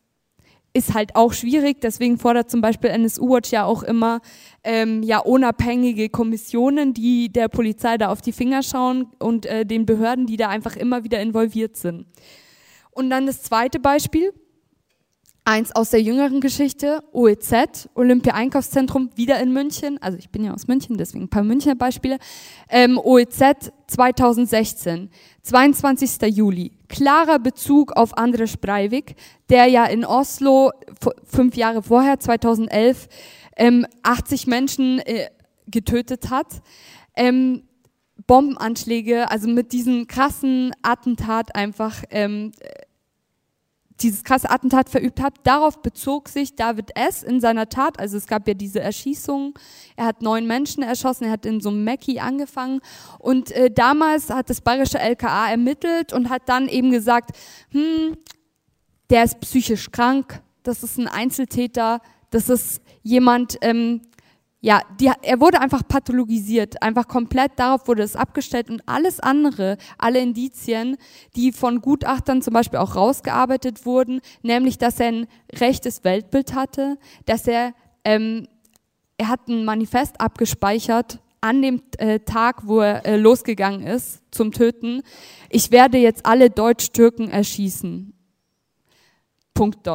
ist halt auch schwierig. Deswegen fordert zum Beispiel NSU Watch ja auch immer ähm, ja unabhängige Kommissionen, die der Polizei da auf die Finger schauen und äh, den Behörden, die da einfach immer wieder involviert sind. Und dann das zweite Beispiel, eins aus der jüngeren Geschichte, OEZ, Olympia Einkaufszentrum, wieder in München. Also ich bin ja aus München, deswegen ein paar Münchner Beispiele. Ähm, OEZ 2016, 22. Juli. Klarer Bezug auf Andres Breivik, der ja in Oslo fünf Jahre vorher, 2011, ähm, 80 Menschen äh, getötet hat. Ähm, Bombenanschläge, also mit diesem krassen Attentat einfach ähm, dieses krasse Attentat verübt hat. Darauf bezog sich David S. in seiner Tat. Also es gab ja diese Erschießung. Er hat neun Menschen erschossen. Er hat in so einem Mackie angefangen. Und äh, damals hat das bayerische LKA ermittelt und hat dann eben gesagt, hm, der ist psychisch krank. Das ist ein Einzeltäter. Das ist jemand, ähm, ja, die, er wurde einfach pathologisiert, einfach komplett darauf wurde es abgestellt und alles andere, alle Indizien, die von Gutachtern zum Beispiel auch rausgearbeitet wurden, nämlich, dass er ein rechtes Weltbild hatte, dass er, ähm, er hat ein Manifest abgespeichert an dem äh, Tag, wo er äh, losgegangen ist zum Töten. Ich werde jetzt alle Deutsch-Türken erschießen. Punkt.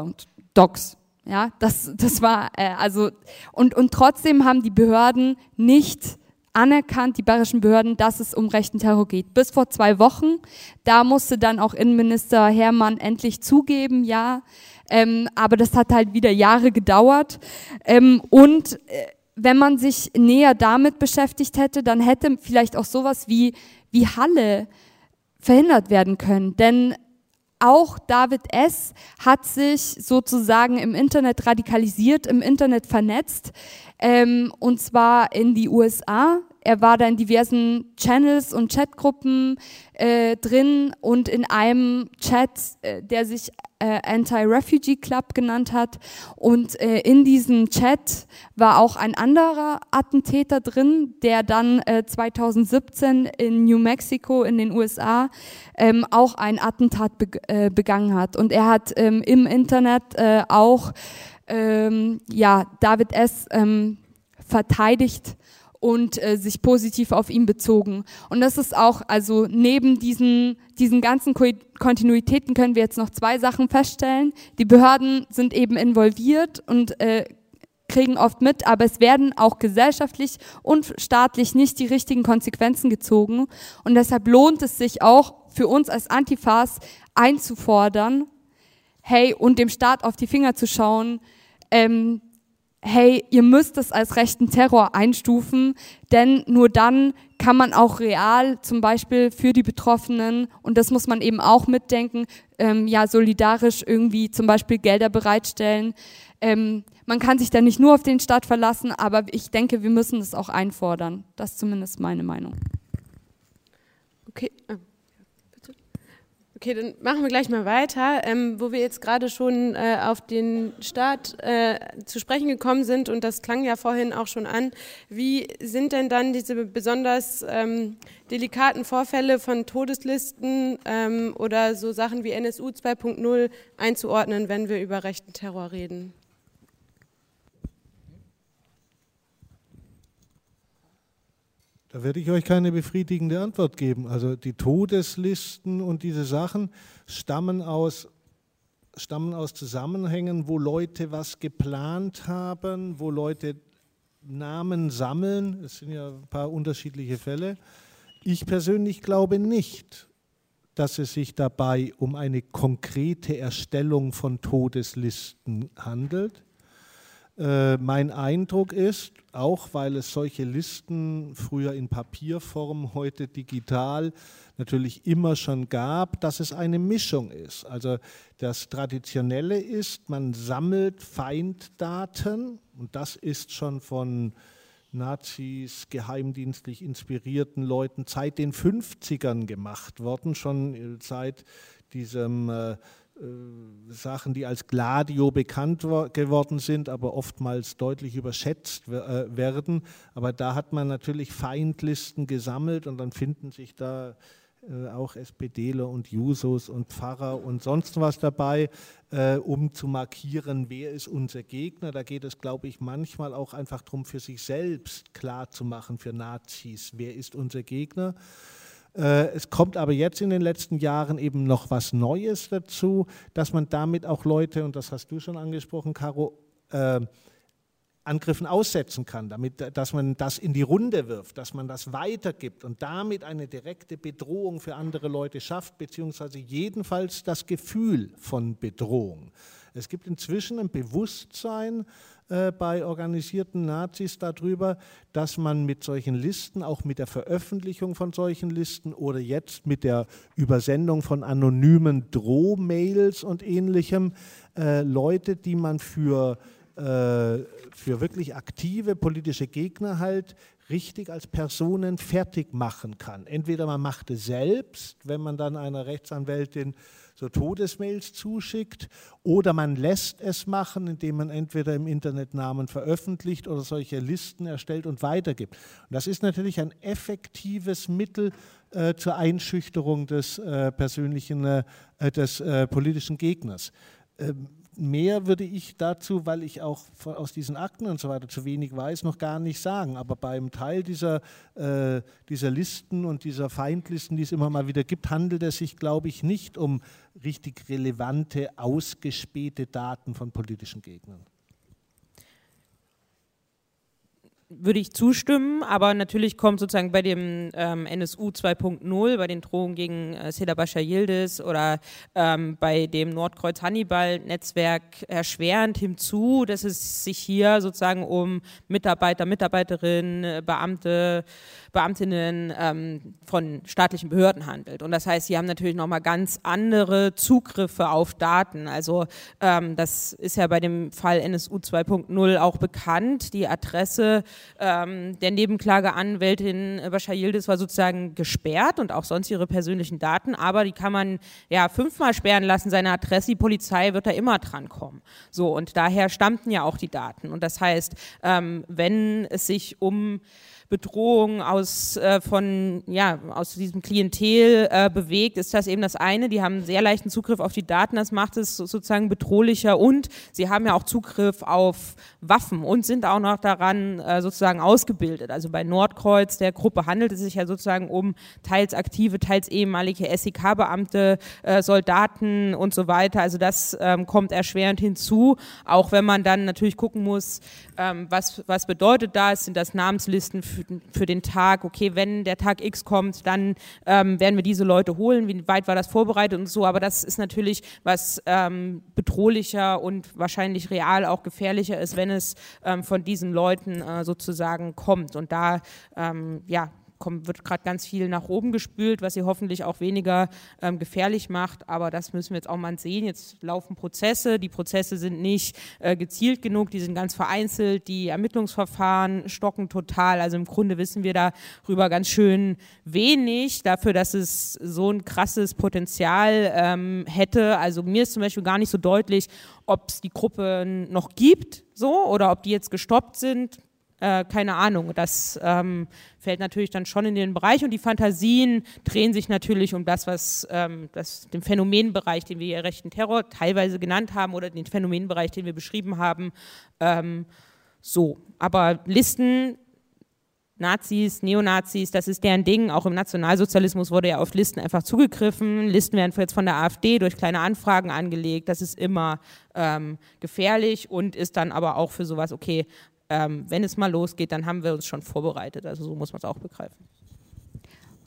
Docs. Ja, das, das war, äh, also, und, und trotzdem haben die Behörden nicht anerkannt, die bayerischen Behörden, dass es um rechten Terror geht. Bis vor zwei Wochen, da musste dann auch Innenminister Hermann endlich zugeben, ja, ähm, aber das hat halt wieder Jahre gedauert. Ähm, und äh, wenn man sich näher damit beschäftigt hätte, dann hätte vielleicht auch sowas wie, wie Halle verhindert werden können. Denn auch David S. hat sich sozusagen im Internet radikalisiert, im Internet vernetzt, ähm, und zwar in die USA. Er war da in diversen Channels und Chatgruppen äh, drin und in einem Chat, äh, der sich äh, Anti-Refugee Club genannt hat. Und äh, in diesem Chat war auch ein anderer Attentäter drin, der dann äh, 2017 in New Mexico in den USA ähm, auch ein Attentat be äh, begangen hat. Und er hat ähm, im Internet äh, auch ähm, ja, David S. Ähm, verteidigt und äh, sich positiv auf ihn bezogen. Und das ist auch, also neben diesen, diesen ganzen Ko Kontinuitäten können wir jetzt noch zwei Sachen feststellen. Die Behörden sind eben involviert und äh, kriegen oft mit, aber es werden auch gesellschaftlich und staatlich nicht die richtigen Konsequenzen gezogen. Und deshalb lohnt es sich auch für uns als Antifas einzufordern, hey, und dem Staat auf die Finger zu schauen, ähm, hey, ihr müsst es als rechten Terror einstufen, denn nur dann kann man auch real zum Beispiel für die Betroffenen, und das muss man eben auch mitdenken, ähm, ja, solidarisch irgendwie zum Beispiel Gelder bereitstellen. Ähm, man kann sich da nicht nur auf den Staat verlassen, aber ich denke, wir müssen das auch einfordern. Das ist zumindest meine Meinung. Okay. Okay, dann machen wir gleich mal weiter, ähm, wo wir jetzt gerade schon äh, auf den Staat äh, zu sprechen gekommen sind und das klang ja vorhin auch schon an. Wie sind denn dann diese besonders ähm, delikaten Vorfälle von Todeslisten ähm, oder so Sachen wie NSU 2.0 einzuordnen, wenn wir über rechten Terror reden? Da werde ich euch keine befriedigende Antwort geben. Also die Todeslisten und diese Sachen stammen aus, stammen aus Zusammenhängen, wo Leute was geplant haben, wo Leute Namen sammeln. Es sind ja ein paar unterschiedliche Fälle. Ich persönlich glaube nicht, dass es sich dabei um eine konkrete Erstellung von Todeslisten handelt. Äh, mein Eindruck ist, auch weil es solche Listen früher in Papierform, heute digital natürlich immer schon gab, dass es eine Mischung ist. Also das Traditionelle ist, man sammelt Feinddaten und das ist schon von Nazis, geheimdienstlich inspirierten Leuten seit den 50ern gemacht worden, schon seit diesem äh, Sachen, die als Gladio bekannt geworden sind, aber oftmals deutlich überschätzt äh, werden. Aber da hat man natürlich Feindlisten gesammelt und dann finden sich da äh, auch SPDler und Jusos und Pfarrer und sonst was dabei, um zu markieren, wer ist unser Gegner. Da geht es, glaube ich, manchmal auch einfach darum, für sich selbst klar zu machen, für Nazis, wer ist unser Gegner. Äh, es kommt aber jetzt in den letzten Jahren eben noch was Neues dazu, dass man damit auch Leute, und das hast du schon angesprochen, Caro, äh, Angriffen aussetzen kann, damit, dass man das in die Runde wirft, dass man das weitergibt und damit eine direkte Bedrohung für andere Leute schafft, beziehungsweise jedenfalls das Gefühl von Bedrohung. Es gibt inzwischen ein Bewusstsein äh, bei organisierten Nazis darüber, dass man mit solchen Listen, auch mit der Veröffentlichung von solchen Listen oder jetzt mit der Übersendung von anonymen Drohmails und ähnlichem, äh, Leute, die man für, äh, für wirklich aktive politische Gegner halt richtig als Personen fertig machen kann. Entweder man macht es selbst, wenn man dann einer Rechtsanwältin so Todesmails zuschickt oder man lässt es machen, indem man entweder im Internet Namen veröffentlicht oder solche Listen erstellt und weitergibt. Und das ist natürlich ein effektives Mittel äh, zur Einschüchterung des äh, persönlichen, äh, des äh, politischen Gegners. Ähm, mehr würde ich dazu, weil ich auch aus diesen Akten und so weiter zu wenig weiß, noch gar nicht sagen. Aber beim Teil dieser, äh, dieser Listen und dieser Feindlisten, die es immer mal wieder gibt, handelt es sich, glaube ich, nicht um richtig relevante, ausgespähte Daten von politischen Gegnern. Würde ich zustimmen, aber natürlich kommt sozusagen bei dem ähm, NSU 2.0, bei den Drohungen gegen äh, Seda Bashar Yildiz oder ähm, bei dem Nordkreuz Hannibal Netzwerk erschwerend hinzu, dass es sich hier sozusagen um Mitarbeiter, Mitarbeiterinnen, Beamte, Beamtinnen ähm, von staatlichen Behörden handelt. Und das heißt, sie haben natürlich nochmal ganz andere Zugriffe auf Daten. Also ähm, das ist ja bei dem Fall NSU 2.0 auch bekannt. Die Adresse ähm, der Nebenklageanwältin Bashar Yildiz war sozusagen gesperrt und auch sonst ihre persönlichen Daten, aber die kann man ja fünfmal sperren lassen, seine Adresse, die Polizei wird da immer dran kommen. So, und daher stammten ja auch die Daten. Und das heißt, ähm, wenn es sich um Bedrohung aus, äh, von, ja, aus diesem Klientel äh, bewegt, ist das eben das eine. Die haben sehr leichten Zugriff auf die Daten, das macht es sozusagen bedrohlicher und sie haben ja auch Zugriff auf Waffen und sind auch noch daran äh, sozusagen ausgebildet. Also bei Nordkreuz, der Gruppe, handelt es sich ja sozusagen um teils aktive, teils ehemalige SEK-Beamte, äh, Soldaten und so weiter. Also das ähm, kommt erschwerend hinzu, auch wenn man dann natürlich gucken muss, ähm, was, was bedeutet das? Sind das Namenslisten für, den Tag? Okay, wenn der Tag X kommt, dann ähm, werden wir diese Leute holen. Wie weit war das vorbereitet und so? Aber das ist natürlich was ähm, bedrohlicher und wahrscheinlich real auch gefährlicher ist, wenn es ähm, von diesen Leuten äh, sozusagen kommt. Und da, ähm, ja, kommt, wird gerade ganz viel nach oben gespült, was sie hoffentlich auch weniger ähm, gefährlich macht. Aber das müssen wir jetzt auch mal sehen. Jetzt laufen Prozesse. Die Prozesse sind nicht äh, gezielt genug, die sind ganz vereinzelt. Die Ermittlungsverfahren stocken total. Also im Grunde wissen wir darüber ganz schön wenig dafür, dass es so ein krasses Potenzial ähm, hätte. Also mir ist zum Beispiel gar nicht so deutlich, ob es die Gruppe noch gibt, so oder ob die jetzt gestoppt sind äh, keine Ahnung. Das ähm, fällt natürlich dann schon in den Bereich und die Fantasien drehen sich natürlich um das, was ähm, das, den Phänomenbereich, den wir hier rechten Terror teilweise genannt haben oder den Phänomenbereich, den wir beschrieben haben. Ähm, so, aber Listen Nazis, Neonazis, das ist deren Ding. Auch im Nationalsozialismus wurde ja auf Listen einfach zugegriffen. Listen werden jetzt von der AfD durch kleine Anfragen angelegt. Das ist immer ähm, gefährlich und ist dann aber auch für sowas, okay, ähm, wenn es mal losgeht, dann haben wir uns schon vorbereitet. Also so muss man es auch begreifen.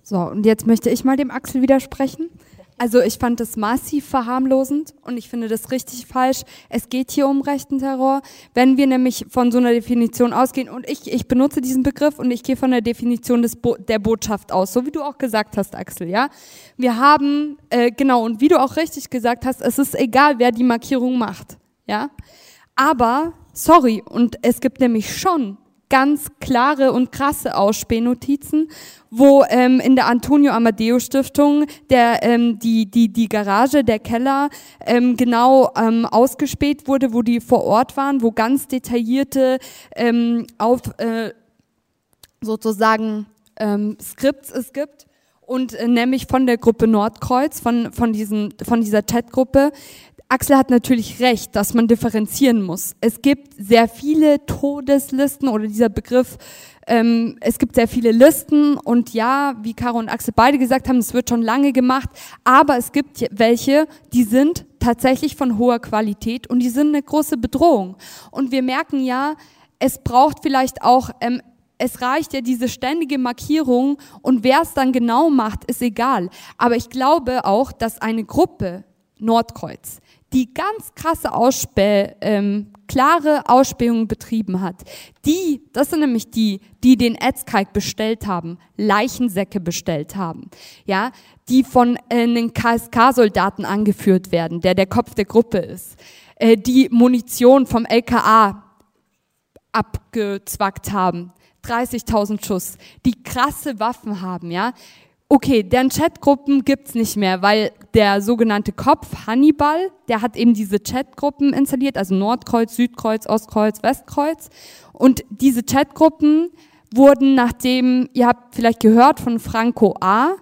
So, und jetzt möchte ich mal dem Axel widersprechen. Also ich fand das massiv verharmlosend und ich finde das richtig falsch. Es geht hier um rechten Terror. Wenn wir nämlich von so einer Definition ausgehen und ich, ich benutze diesen Begriff und ich gehe von der Definition des Bo der Botschaft aus, so wie du auch gesagt hast, Axel, ja. Wir haben, äh, genau, und wie du auch richtig gesagt hast, es ist egal, wer die Markierung macht, ja. Aber Sorry, und es gibt nämlich schon ganz klare und krasse Ausspähnotizen, wo ähm, in der Antonio Amadeo Stiftung der ähm, die die die Garage der Keller ähm, genau ähm, ausgespäht wurde, wo die vor Ort waren, wo ganz detaillierte ähm, auf äh, sozusagen ähm, Skripts es gibt. Und äh, nämlich von der Gruppe Nordkreuz von von diesen von dieser Chatgruppe Axel hat natürlich recht, dass man differenzieren muss. Es gibt sehr viele Todeslisten oder dieser Begriff, ähm, es gibt sehr viele Listen und ja, wie Caro und Axel beide gesagt haben, es wird schon lange gemacht, aber es gibt welche, die sind tatsächlich von hoher Qualität und die sind eine große Bedrohung. Und wir merken ja, es braucht vielleicht auch ähm, es reicht ja diese ständige Markierung und wer es dann genau macht, ist egal. Aber ich glaube auch, dass eine Gruppe, Nordkreuz, die ganz krasse Ausspäh, ähm, klare Ausspähungen betrieben hat. Die, das sind nämlich die, die den Etzkalk bestellt haben, Leichensäcke bestellt haben, ja, die von äh, einen KSK-Soldaten angeführt werden, der der Kopf der Gruppe ist, äh, die Munition vom LKA abgezwackt haben, 30.000 Schuss, die krasse Waffen haben, ja, Okay, deren Chatgruppen gibt's nicht mehr, weil der sogenannte Kopf Hannibal, der hat eben diese Chatgruppen installiert, also Nordkreuz, Südkreuz, Ostkreuz, Westkreuz. Und diese Chatgruppen wurden nachdem, ihr habt vielleicht gehört von Franco A.,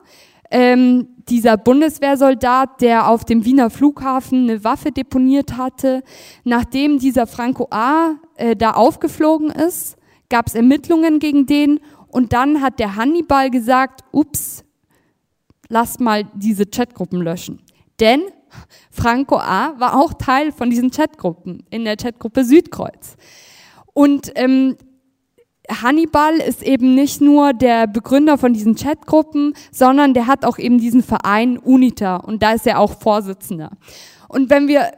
ähm, dieser Bundeswehrsoldat, der auf dem Wiener Flughafen eine Waffe deponiert hatte, nachdem dieser Franco A. Äh, da aufgeflogen ist, gab es Ermittlungen gegen den und dann hat der Hannibal gesagt, ups, lasst mal diese Chatgruppen löschen. Denn Franco A. war auch Teil von diesen Chatgruppen in der Chatgruppe Südkreuz. Und ähm, Hannibal ist eben nicht nur der Begründer von diesen Chatgruppen, sondern der hat auch eben diesen Verein UNITA und da ist er auch Vorsitzender. Und wenn wir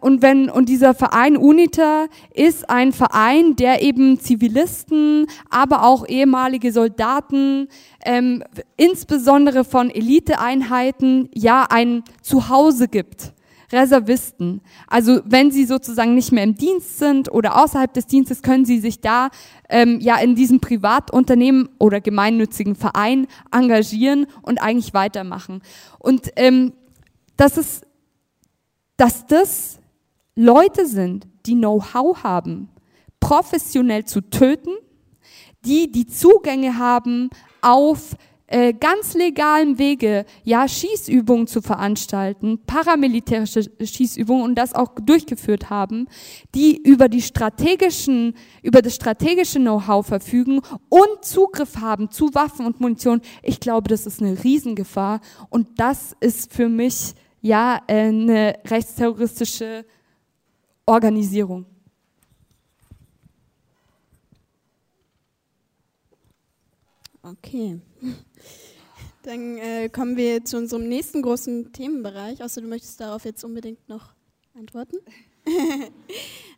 und wenn und dieser Verein UNITA ist ein Verein, der eben Zivilisten, aber auch ehemalige Soldaten, ähm, insbesondere von Eliteeinheiten, ja ein Zuhause gibt. Reservisten. Also wenn sie sozusagen nicht mehr im Dienst sind oder außerhalb des Dienstes, können sie sich da ähm, ja in diesem Privatunternehmen oder gemeinnützigen Verein engagieren und eigentlich weitermachen. Und ähm, das ist dass das Leute sind, die Know-how haben, professionell zu töten, die die Zugänge haben auf äh, ganz legalen Wege, ja, Schießübungen zu veranstalten, paramilitärische Schießübungen und das auch durchgeführt haben, die über die strategischen, über das strategische Know-how verfügen und Zugriff haben zu Waffen und Munition. Ich glaube, das ist eine Riesengefahr und das ist für mich ja äh, eine rechtsterroristische Organisierung. Okay. *laughs* Dann äh, kommen wir zu unserem nächsten großen Themenbereich, außer du möchtest darauf jetzt unbedingt noch antworten. *laughs*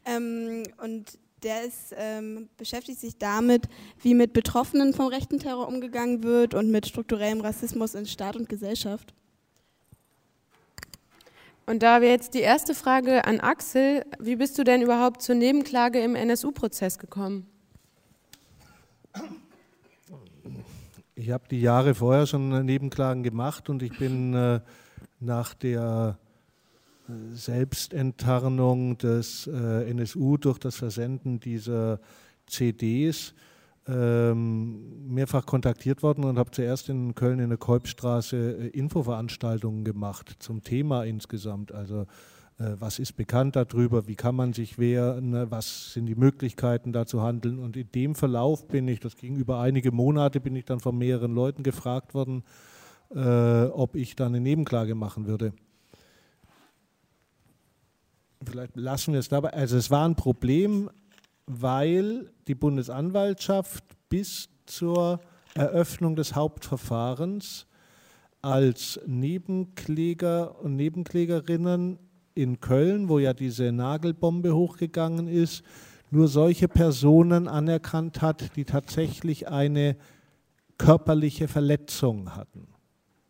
ähm, und der ist, ähm, beschäftigt sich damit, wie mit Betroffenen vom rechten Terror umgegangen wird und mit strukturellem Rassismus in Staat und Gesellschaft. Und da wäre jetzt die erste Frage an Axel, wie bist du denn überhaupt zur Nebenklage im NSU-Prozess gekommen? Ich habe die Jahre vorher schon Nebenklagen gemacht und ich bin äh, nach der äh, Selbstenttarnung des äh, NSU durch das Versenden dieser CDs ähm, mehrfach kontaktiert worden und habe zuerst in Köln in der Kolbstraße äh, Infoveranstaltungen gemacht zum Thema insgesamt. Also äh, was ist bekannt darüber, wie kann man sich wehren, was sind die Möglichkeiten da zu handeln. Und in dem Verlauf bin ich, das ging über einige Monate, bin ich dann von mehreren Leuten gefragt worden, äh, ob ich da eine Nebenklage machen würde. Vielleicht lassen wir es dabei. Also es war ein Problem, weil die Bundesanwaltschaft bis zur Eröffnung des Hauptverfahrens als Nebenkläger und Nebenklägerinnen in Köln, wo ja diese Nagelbombe hochgegangen ist, nur solche Personen anerkannt hat, die tatsächlich eine körperliche Verletzung hatten.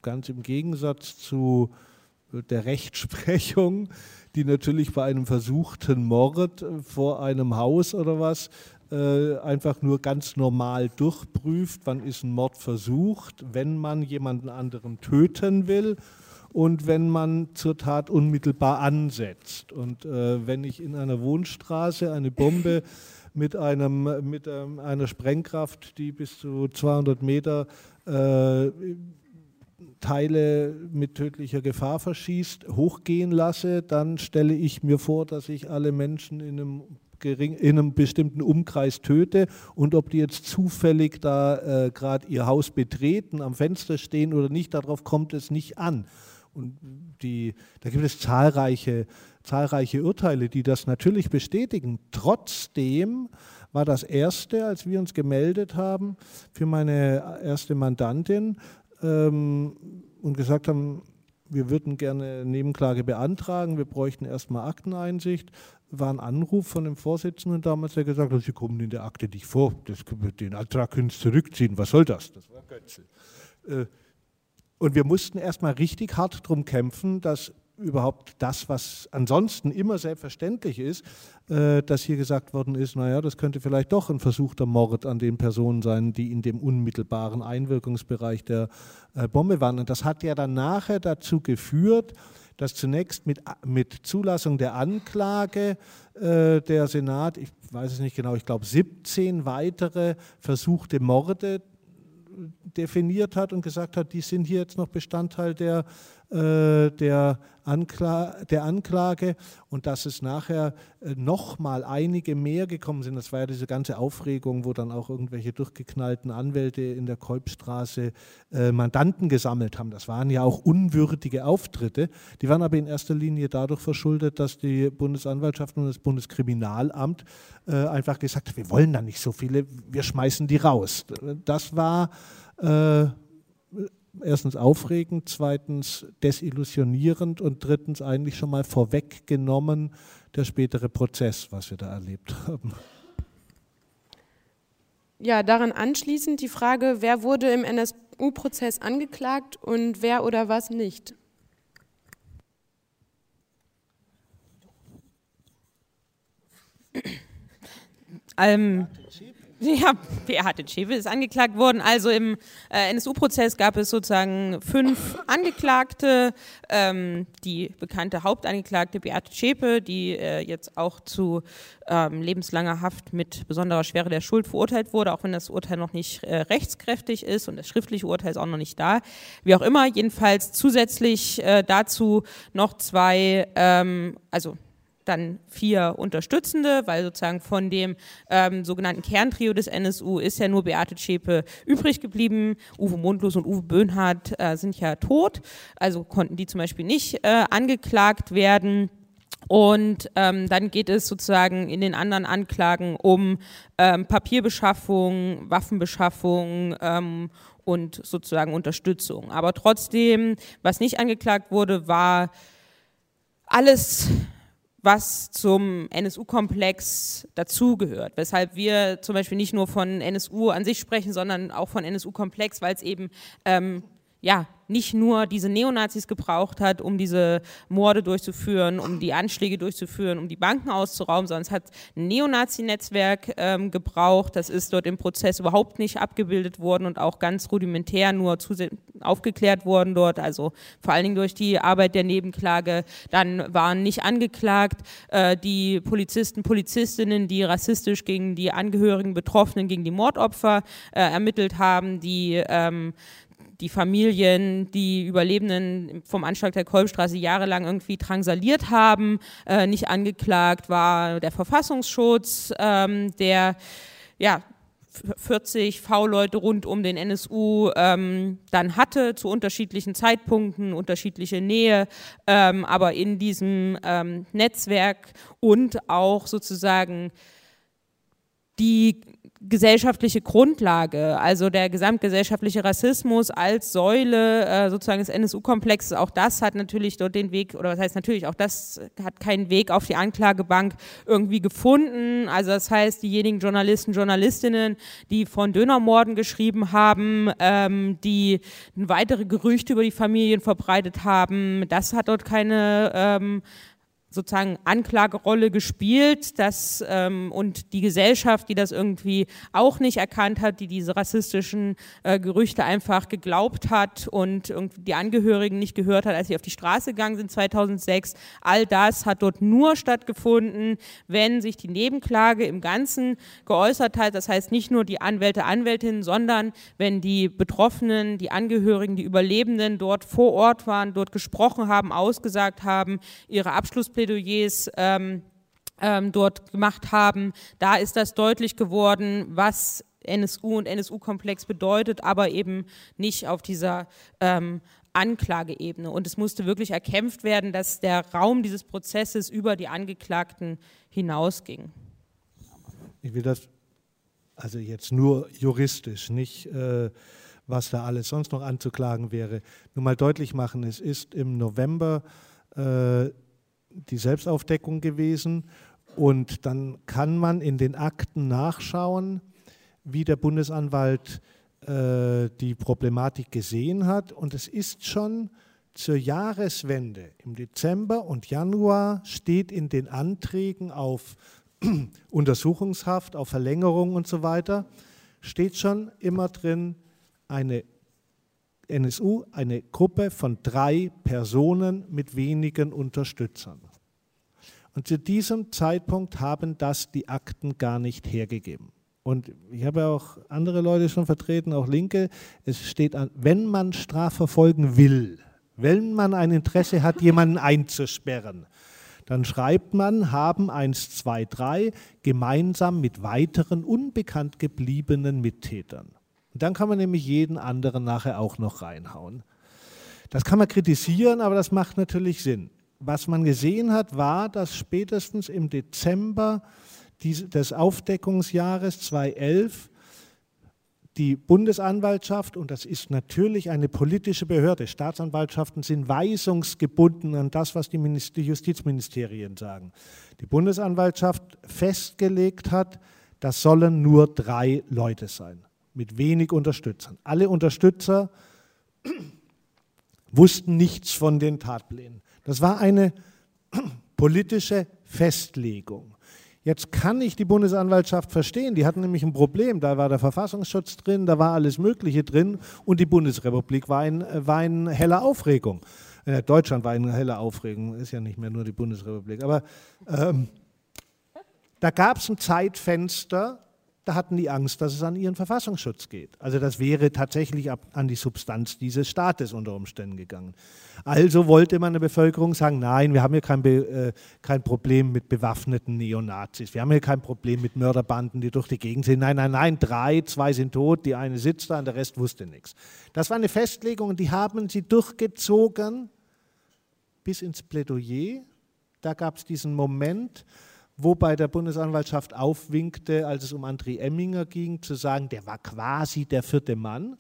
Ganz im Gegensatz zu der Rechtsprechung, die natürlich bei einem versuchten Mord vor einem Haus oder was äh, einfach nur ganz normal durchprüft, wann ist ein Mord versucht, wenn man jemanden anderen töten will und wenn man zur Tat unmittelbar ansetzt. Und äh, wenn ich in einer Wohnstraße eine Bombe *laughs* mit, einem, mit ähm, einer Sprengkraft, die bis zu 200 Meter äh, Teile mit tödlicher Gefahr verschießt, hochgehen lasse, dann stelle ich mir vor, dass ich alle Menschen in einem, gering, in einem bestimmten Umkreis töte und ob die jetzt zufällig da äh, gerade ihr Haus betreten, am Fenster stehen oder nicht, darauf kommt es nicht an. Und die, da gibt es zahlreiche, zahlreiche Urteile, die das natürlich bestätigen. Trotzdem war das erste, als wir uns gemeldet haben für meine erste Mandantin ähm, und gesagt haben, wir würden gerne Nebenklage beantragen, wir bräuchten erstmal Akteneinsicht, war ein Anruf von dem Vorsitzenden damals, der gesagt hat, Sie kommen in der Akte nicht vor, das, den Antrag können Sie zurückziehen, was soll das? Das war Götzel. Äh, und wir mussten erstmal richtig hart darum kämpfen, dass überhaupt das, was ansonsten immer selbstverständlich ist, äh, dass hier gesagt worden ist, naja, das könnte vielleicht doch ein versuchter Mord an den Personen sein, die in dem unmittelbaren Einwirkungsbereich der äh, Bombe waren. Und das hat ja dann nachher dazu geführt, dass zunächst mit, mit Zulassung der Anklage äh, der Senat, ich weiß es nicht genau, ich glaube 17 weitere versuchte Morde definiert hat und gesagt hat, die sind hier jetzt noch Bestandteil der, äh, der, Ankla der Anklage und dass es nachher äh, nochmal einige mehr gekommen sind. Das war ja diese ganze Aufregung, wo dann auch irgendwelche durchgeknallten Anwälte in der Kolbstraße äh, Mandanten gesammelt haben. Das waren ja auch unwürdige Auftritte. Die waren aber in erster Linie dadurch verschuldet, dass die Bundesanwaltschaft und das Bundeskriminalamt äh, einfach gesagt haben, wir wollen da nicht so viele, wir schmeißen die raus. Das war erstens aufregend, zweitens desillusionierend und drittens eigentlich schon mal vorweggenommen der spätere Prozess, was wir da erlebt *laughs* haben. Ja, daran anschließend die Frage, wer wurde im NSU-Prozess angeklagt und wer oder was nicht? Ähm, *laughs* ja, Beate Schäfer ist angeklagt worden. Also im äh, NSU-Prozess gab es sozusagen fünf Angeklagte. Ähm, die bekannte Hauptangeklagte Beate Schäpe, die äh, jetzt auch zu ähm, lebenslanger Haft mit besonderer Schwere der Schuld verurteilt wurde, auch wenn das Urteil noch nicht äh, rechtskräftig ist und das schriftliche Urteil ist auch noch nicht da. Wie auch immer, jedenfalls zusätzlich äh, dazu noch zwei, ähm, also dann vier Unterstützende, weil sozusagen von dem ähm, sogenannten Kerntrio des NSU ist ja nur Beate Zschäpe übrig geblieben. Uwe Mundlos und Uwe Böhnhardt äh, sind ja tot, also konnten die zum Beispiel nicht äh, angeklagt werden. Und ähm, dann geht es sozusagen in den anderen Anklagen um ähm, Papierbeschaffung, Waffenbeschaffung ähm, und sozusagen Unterstützung. Aber trotzdem, was nicht angeklagt wurde, war alles was zum NSU-Komplex dazugehört. Weshalb wir zum Beispiel nicht nur von NSU an sich sprechen, sondern auch von NSU-Komplex, weil es eben ähm, ja, nicht nur diese Neonazis gebraucht hat, um diese Morde durchzuführen, um die Anschläge durchzuführen, um die Banken auszurauben, sondern es hat ein Neonazi-Netzwerk ähm, gebraucht. Das ist dort im Prozess überhaupt nicht abgebildet worden und auch ganz rudimentär nur aufgeklärt worden dort, also vor allen Dingen durch die Arbeit der Nebenklage. Dann waren nicht angeklagt äh, die Polizisten, Polizistinnen, die rassistisch gegen die Angehörigen Betroffenen, gegen die Mordopfer äh, ermittelt haben, die ähm, die Familien, die Überlebenden vom Anschlag der Kolbstraße jahrelang irgendwie drangsaliert haben, äh, nicht angeklagt war der Verfassungsschutz, ähm, der ja 40 V-Leute rund um den NSU ähm, dann hatte, zu unterschiedlichen Zeitpunkten, unterschiedliche Nähe, ähm, aber in diesem ähm, Netzwerk und auch sozusagen die gesellschaftliche Grundlage, also der gesamtgesellschaftliche Rassismus als Säule äh, sozusagen des NSU-Komplexes, auch das hat natürlich dort den Weg, oder was heißt natürlich, auch das hat keinen Weg auf die Anklagebank irgendwie gefunden. Also das heißt, diejenigen Journalisten, Journalistinnen, die von Dönermorden geschrieben haben, ähm, die weitere Gerüchte über die Familien verbreitet haben, das hat dort keine ähm, sozusagen Anklagerolle gespielt, dass ähm, und die Gesellschaft, die das irgendwie auch nicht erkannt hat, die diese rassistischen äh, Gerüchte einfach geglaubt hat und die Angehörigen nicht gehört hat, als sie auf die Straße gegangen sind 2006. All das hat dort nur stattgefunden, wenn sich die Nebenklage im Ganzen geäußert hat. Das heißt nicht nur die Anwälte, Anwältinnen, sondern wenn die Betroffenen, die Angehörigen, die Überlebenden dort vor Ort waren, dort gesprochen haben, ausgesagt haben, ihre Abschlusspläne Plädoyers ähm, ähm, dort gemacht haben. Da ist das deutlich geworden, was NSU und NSU-Komplex bedeutet, aber eben nicht auf dieser ähm, Anklageebene. Und es musste wirklich erkämpft werden, dass der Raum dieses Prozesses über die Angeklagten hinausging. Ich will das also jetzt nur juristisch, nicht äh, was da alles sonst noch anzuklagen wäre, nur mal deutlich machen. Es ist im November äh, die Selbstaufdeckung gewesen. Und dann kann man in den Akten nachschauen, wie der Bundesanwalt äh, die Problematik gesehen hat. Und es ist schon zur Jahreswende im Dezember und Januar steht in den Anträgen auf *clears throat* Untersuchungshaft, auf Verlängerung und so weiter, steht schon immer drin eine NSU eine Gruppe von drei Personen mit wenigen Unterstützern. Und zu diesem Zeitpunkt haben das die Akten gar nicht hergegeben. Und ich habe auch andere Leute schon vertreten, auch Linke. Es steht an, wenn man strafverfolgen will, wenn man ein Interesse hat, jemanden einzusperren, dann schreibt man, haben 1, 2, 3 gemeinsam mit weiteren unbekannt gebliebenen Mittätern. Und dann kann man nämlich jeden anderen nachher auch noch reinhauen. Das kann man kritisieren, aber das macht natürlich Sinn. Was man gesehen hat, war, dass spätestens im Dezember des Aufdeckungsjahres 2011 die Bundesanwaltschaft, und das ist natürlich eine politische Behörde, Staatsanwaltschaften sind weisungsgebunden an das, was die, Justizministerien sagen, die Bundesanwaltschaft festgelegt hat, das sollen nur drei Leute sein mit wenig Unterstützern. Alle Unterstützer *clears throat* wussten nichts von den Tatplänen. Das war eine *clears throat* politische Festlegung. Jetzt kann ich die Bundesanwaltschaft verstehen. Die hatten nämlich ein Problem. Da war der Verfassungsschutz drin, da war alles Mögliche drin und die Bundesrepublik war in, war in heller Aufregung. Äh, Deutschland war in heller Aufregung, ist ja nicht mehr nur die Bundesrepublik. Aber ähm, da gab es ein Zeitfenster, da hatten die Angst, dass es an ihren Verfassungsschutz geht. Also das wäre tatsächlich an die Substanz dieses Staates unter Umständen gegangen. Also wollte man der Bevölkerung sagen, nein, wir haben hier kein, äh, kein Problem mit bewaffneten Neonazis, wir haben hier kein Problem mit Mörderbanden, die durch die Gegend sind. Nein, nein, nein, drei, zwei sind tot, die eine sitzt da und der Rest wusste nichts. Das war eine Festlegung und die haben sie durchgezogen bis ins Plädoyer. Da gab es diesen Moment, wo bei der Bundesanwaltschaft aufwinkte, als es um André Emminger ging, zu sagen, der war quasi der vierte Mann.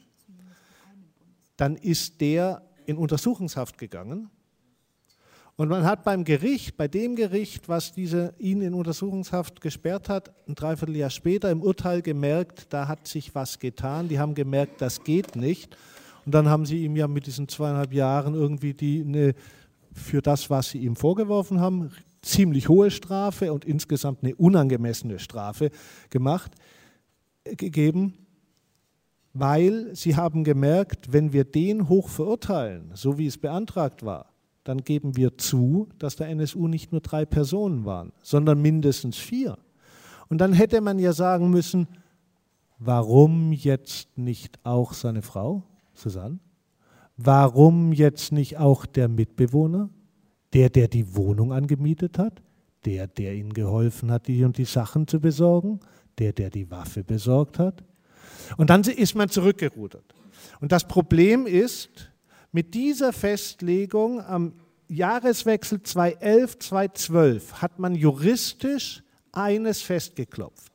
Dann ist der in Untersuchungshaft gegangen Und man hat beim Gericht, bei dem Gericht, was diese, ihn in Untersuchungshaft gesperrt hat, ein Dreivierteljahr später im Urteil gemerkt, da hat sich was getan. Die haben gemerkt, das geht nicht. Und dann haben sie ihm ja mit diesen zweieinhalb Jahren irgendwie die, eine, für das, was sie ihm vorgeworfen haben, ziemlich hohe Strafe und insgesamt eine unangemessene Strafe gemacht, äh, gegeben, weil sie haben gemerkt, wenn wir den hoch verurteilen, so wie es beantragt war, dann geben wir zu, dass der NSU nicht nur drei Personen waren, sondern mindestens vier. Und dann hätte man ja sagen müssen, warum jetzt nicht auch seine Frau, Susanne? Warum jetzt nicht auch der Mitbewohner, der, der die Wohnung angemietet hat, der, der ihnen geholfen hat, die und die Sachen zu besorgen, der, der die Waffe besorgt hat? Und dann ist man zurückgerudert. Und das Problem ist, mit dieser Festlegung am Jahreswechsel 2011-2012 hat man juristisch eines festgeklopft.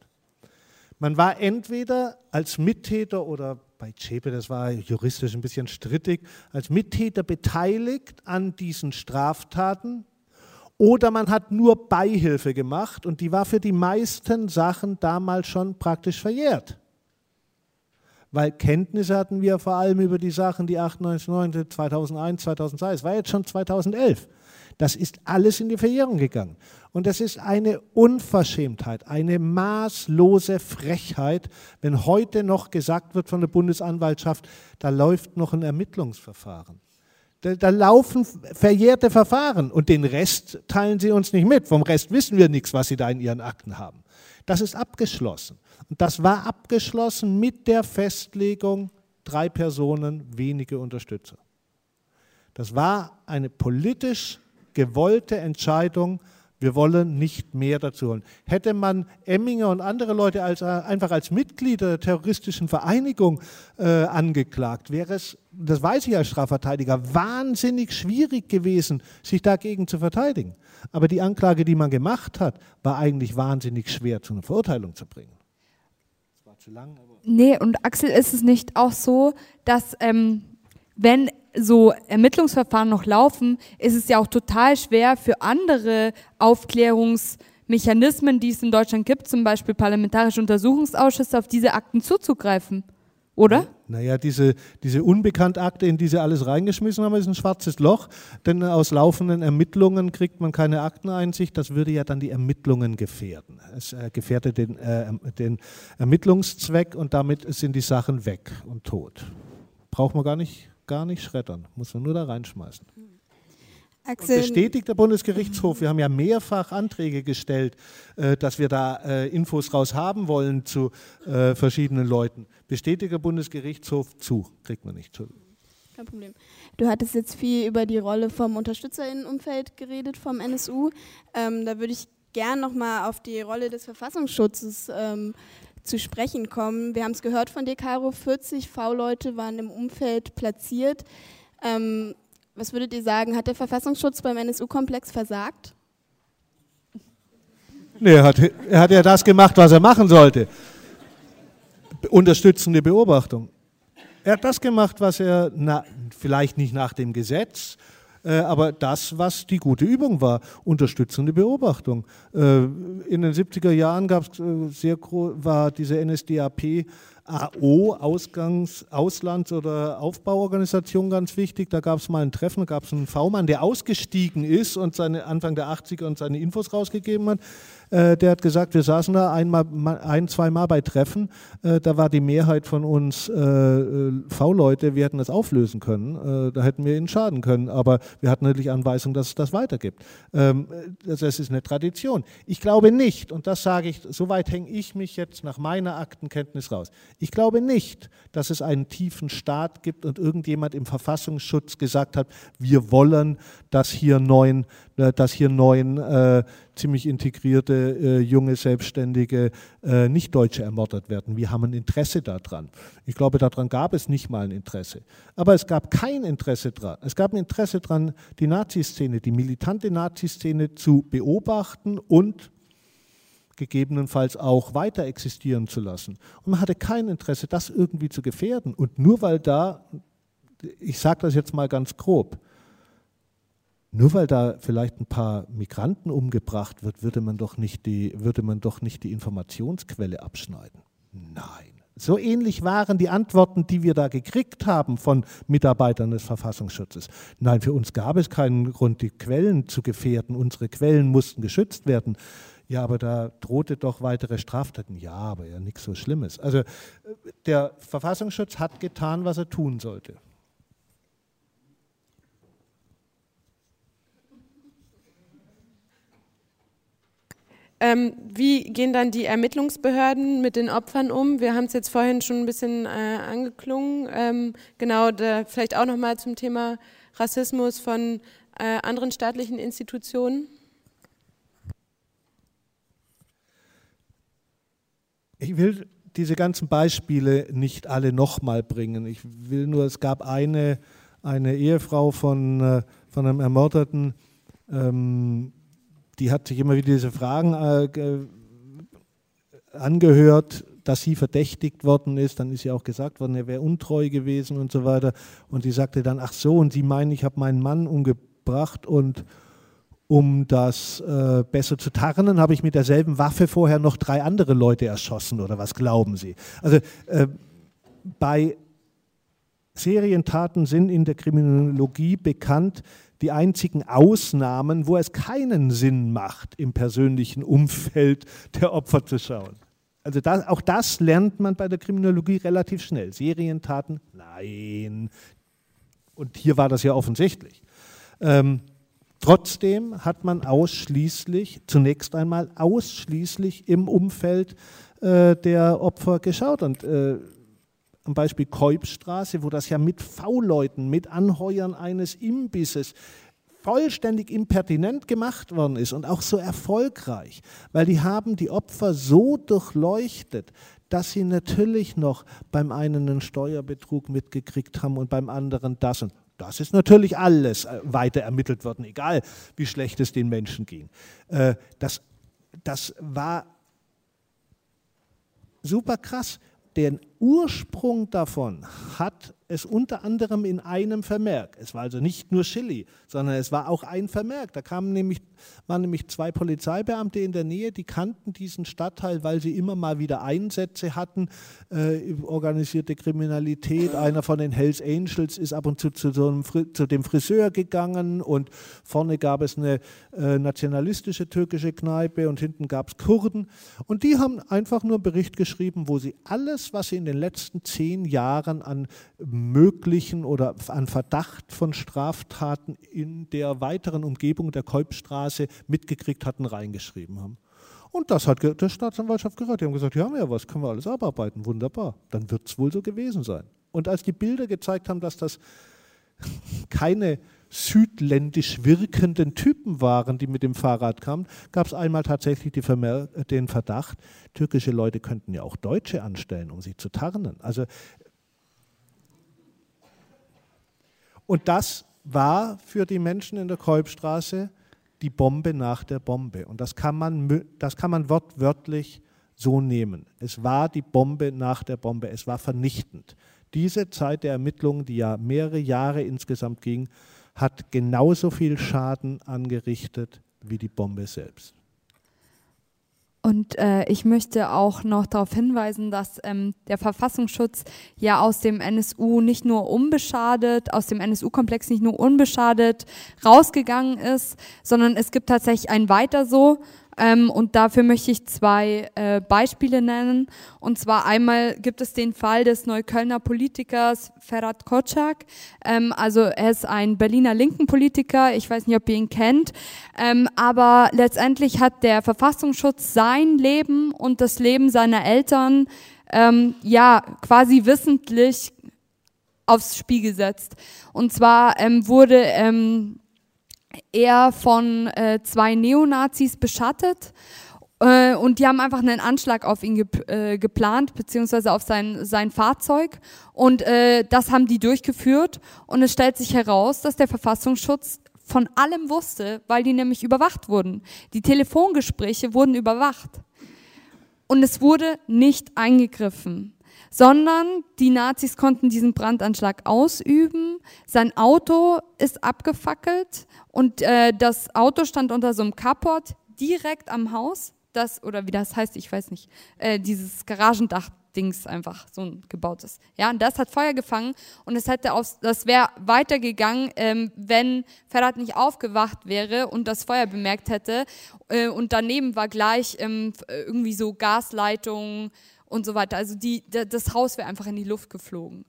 Man war entweder als Mittäter oder bei Zschäpe, das war juristisch ein bisschen strittig, als Mittäter beteiligt an diesen Straftaten oder man hat nur Beihilfe gemacht und die war für die meisten Sachen damals schon praktisch verjährt weil Kenntnisse hatten wir vor allem über die Sachen, die 98, 9, 2001, 2002, es war jetzt schon 2011. Das ist alles in die Verjährung gegangen. Und das ist eine Unverschämtheit, eine maßlose Frechheit, wenn heute noch gesagt wird von der Bundesanwaltschaft, da läuft noch ein Ermittlungsverfahren. Da, da, laufen verjährte Verfahren und den Rest teilen sie uns nicht mit. Vom Rest wissen wir nichts, was sie da in ihren Akten haben. Das ist abgeschlossen. Und das war abgeschlossen mit der Festlegung, drei Personen, wenige Unterstützer. Das war eine politisch gewollte Entscheidung, wir wollen nicht mehr dazu holen. Hätte man Emminger und andere Leute als, äh, einfach als Mitglieder der terroristischen Vereinigung äh, angeklagt, wäre es, das weiß ich als Strafverteidiger, wahnsinnig schwierig gewesen, sich dagegen zu verteidigen. Aber die Anklage, die man gemacht hat, war eigentlich wahnsinnig schwer zu einer Verurteilung zu bringen zu lang. nee, und Axel, ist es nicht auch so, dass ähm, wenn so Ermittlungsverfahren noch laufen, ist es ja auch total schwer für andere Aufklärungsmechanismen, die es in Deutschland gibt, zum Beispiel parlamentarische Untersuchungsausschüsse, auf diese Akten zuzugreifen oder? Naja, diese, diese Unbekanntakte, in die sie alles reingeschmissen haben, ist ein schwarzes Loch, denn aus laufenden Ermittlungen kriegt man keine Akteneinsicht. Das würde ja dann die Ermittlungen gefährden. Es äh, gefährdet den, äh, den Ermittlungszweck und damit sind die Sachen weg und tot. Braucht man gar nicht, gar nicht schreddern, muss man nur da reinschmeißen. Axel. Und bestätigt der Bundesgerichtshof, wir haben ja mehrfach Anträge gestellt, äh, dass wir da äh, Infos raus haben wollen zu äh, verschiedenen Leuten. Bestätigt der Bundesgerichtshof zu, kriegt man nicht. Kein Problem. Du hattest jetzt viel über die Rolle vom Unterstützerinnenumfeld geredet, vom NSU. Ähm, da würde ich gern nochmal auf die Rolle des Verfassungsschutzes ähm, zu sprechen kommen. Wir haben es gehört von dir, Caro, 40 V-Leute waren im Umfeld platziert. Ähm, was würdet ihr sagen, hat der Verfassungsschutz beim NSU-Komplex versagt? Nee, er hat, er hat ja das gemacht, was er machen sollte. Unterstützende Beobachtung. Er hat das gemacht, was er, na, vielleicht nicht nach dem Gesetz, aber das, was die gute Übung war, unterstützende Beobachtung. Äh, in den 70er Jahren gab's, äh, sehr, war diese NSDAP AO, Ausgangs-, Auslands- oder Aufbauorganisation ganz wichtig. Da gab es mal ein Treffen, da gab es einen V-Mann, der ausgestiegen ist und seine Anfang der 80er und seine Infos rausgegeben hat. Äh, der hat gesagt, wir saßen da einmal, ein, zwei Mal bei Treffen, äh, da war die Mehrheit von uns äh, V-Leute, wir hätten das auflösen können, da hätten wir ihnen schaden können, aber wir hatten natürlich Anweisung, dass es das weitergibt. Ähm, das ist eine Tradition. Ich glaube nicht, und das sage ich, soweit hänge ich mich jetzt nach meiner Aktenkenntnis raus. Ich glaube nicht, dass es einen tiefen Staat gibt und irgendjemand im Verfassungsschutz gesagt hat, wir wollen, dass hier neun, dass hier neun äh, ziemlich integrierte äh, junge Selbstständige äh, Nicht-Deutsche ermordet werden. Wir haben ein Interesse daran. Ich glaube, daran gab es nicht mal ein Interesse. Aber es gab kein Interesse daran. Es gab ein Interesse daran, die Naziszene, die militante Naziszene zu beobachten und gegebenenfalls auch weiter existieren zu lassen. Und man hatte kein Interesse, das irgendwie zu gefährden. Und nur weil da, ich sage das jetzt mal ganz grob, nur weil da vielleicht ein paar Migranten umgebracht wird, würde man doch nicht die, würde man doch nicht die Informationsquelle abschneiden. Nein. So ähnlich waren die Antworten, die wir da gekriegt haben von Mitarbeitern des Verfassungsschutzes. Nein, für uns gab es keinen Grund, die Quellen zu gefährden. Unsere Quellen mussten geschützt werden. Ja, aber da drohte doch weitere Straftaten. Ja, aber ja nichts so Schlimmes. Also der Verfassungsschutz hat getan, was er tun sollte. Ähm, wie gehen dann die Ermittlungsbehörden mit den Opfern um? Wir haben es jetzt vorhin schon ein bisschen äh, angeklungen. Ähm, genau, da vielleicht auch nochmal zum Thema Rassismus von äh, anderen staatlichen Institutionen. Ich will diese ganzen Beispiele nicht alle nochmal bringen. Ich will nur, es gab eine, eine Ehefrau von, äh, von einem Ermordeten, ähm, die hat sich immer wieder diese Fragen äh, angehört, dass sie verdächtigt worden ist. Dann ist ja auch gesagt worden, er wäre untreu gewesen und so weiter. Und sie sagte dann, ach so, und Sie meinen, ich habe meinen Mann umgebracht und um das äh, besser zu tarnen, habe ich mit derselben Waffe vorher noch drei andere Leute erschossen oder was glauben Sie? Also äh, bei Serientaten sind in der Kriminologie bekannt die einzigen Ausnahmen, wo es keinen Sinn macht, im persönlichen Umfeld der Opfer zu schauen. Also das, auch das lernt man bei der Kriminologie relativ schnell. Serientaten, nein. Und hier war das ja offensichtlich. Ähm, trotzdem hat man ausschließlich, zunächst einmal ausschließlich im Umfeld äh, der Opfer geschaut. Und äh, am Beispiel Keubstraße, wo das ja mit V-Leuten, mit Anheuern eines Imbisses vollständig impertinent gemacht worden ist und auch so erfolgreich, weil die haben die Opfer so durchleuchtet, dass sie natürlich noch beim einen einen Steuerbetrug mitgekriegt haben und beim anderen das und das ist natürlich alles äh, weiter ermittelt worden, egal wie schlecht es den Menschen ging. Äh, das, das war super krass. Den Ursprung davon hat es unter anderem in einem Vermerk. Es war also nicht nur Chili, sondern es war auch ein Vermerk. Da kamen nämlich, waren nämlich zwei Polizeibeamte in der Nähe, die kannten diesen Stadtteil, weil sie immer mal wieder Einsätze hatten, äh, organisierte Kriminalität. Einer von den Hells Angels ist ab und zu zu, so einem, zu dem Friseur gegangen und vorne gab es eine äh, nationalistische türkische Kneipe und hinten gab es Kurden. Und die haben einfach nur einen Bericht geschrieben, wo sie alles, was sie in den letzten zehn Jahren an möglichen oder an Verdacht von Straftaten in der weiteren Umgebung der Kolbstraße mitgekriegt hatten, reingeschrieben haben. Und das hat der Staatsanwaltschaft gehört. Die haben gesagt, ja, haben ja was, können wir alles abarbeiten, wunderbar. Dann wird es wohl so gewesen sein. Und als die Bilder gezeigt haben, dass das *laughs* keine südländisch wirkenden Typen waren, die mit dem Fahrrad kamen, gab es einmal tatsächlich den Verdacht, türkische Leute könnten ja auch Deutsche anstellen, um sie zu tarnen. Also Und das war für die Menschen in der Kolbstraße die Bombe nach der Bombe. Und das kann man, das kann man wortwörtlich so nehmen. Es war die Bombe nach der Bombe. Es war vernichtend. Diese Zeit der Ermittlungen, die ja mehrere Jahre insgesamt ging, hat genauso viel Schaden angerichtet wie die Bombe selbst. Und äh, ich möchte auch noch darauf hinweisen, dass ähm, der Verfassungsschutz ja aus dem NSU nicht nur unbeschadet, aus dem NSU-Komplex nicht nur unbeschadet rausgegangen ist, sondern es gibt tatsächlich ein Weiter so. Ähm, und dafür möchte ich zwei äh, Beispiele nennen. Und zwar einmal gibt es den Fall des Neuköllner Politikers Ferhat Kocak. Ähm, also er ist ein Berliner linken Politiker. Ich weiß nicht, ob ihr ihn kennt. Ähm, aber letztendlich hat der Verfassungsschutz sein Leben und das Leben seiner Eltern ähm, ja quasi wissentlich aufs Spiel gesetzt. Und zwar ähm, wurde ähm, er von äh, zwei Neonazis beschattet äh, und die haben einfach einen Anschlag auf ihn ge äh, geplant, beziehungsweise auf sein, sein Fahrzeug und äh, das haben die durchgeführt und es stellt sich heraus, dass der Verfassungsschutz von allem wusste, weil die nämlich überwacht wurden. Die Telefongespräche wurden überwacht und es wurde nicht eingegriffen. Sondern die Nazis konnten diesen Brandanschlag ausüben. Sein Auto ist abgefackelt und äh, das Auto stand unter so einem Carport direkt am Haus. Das, oder wie das heißt, ich weiß nicht, äh, dieses Garagendach Dings einfach so ein gebautes. Ja, und das hat Feuer gefangen und es hätte aus, das wäre weitergegangen, ähm, wenn Ferhat nicht aufgewacht wäre und das Feuer bemerkt hätte. Äh, und daneben war gleich ähm, irgendwie so Gasleitungen und so weiter. Also die, das Haus wäre einfach in die Luft geflogen.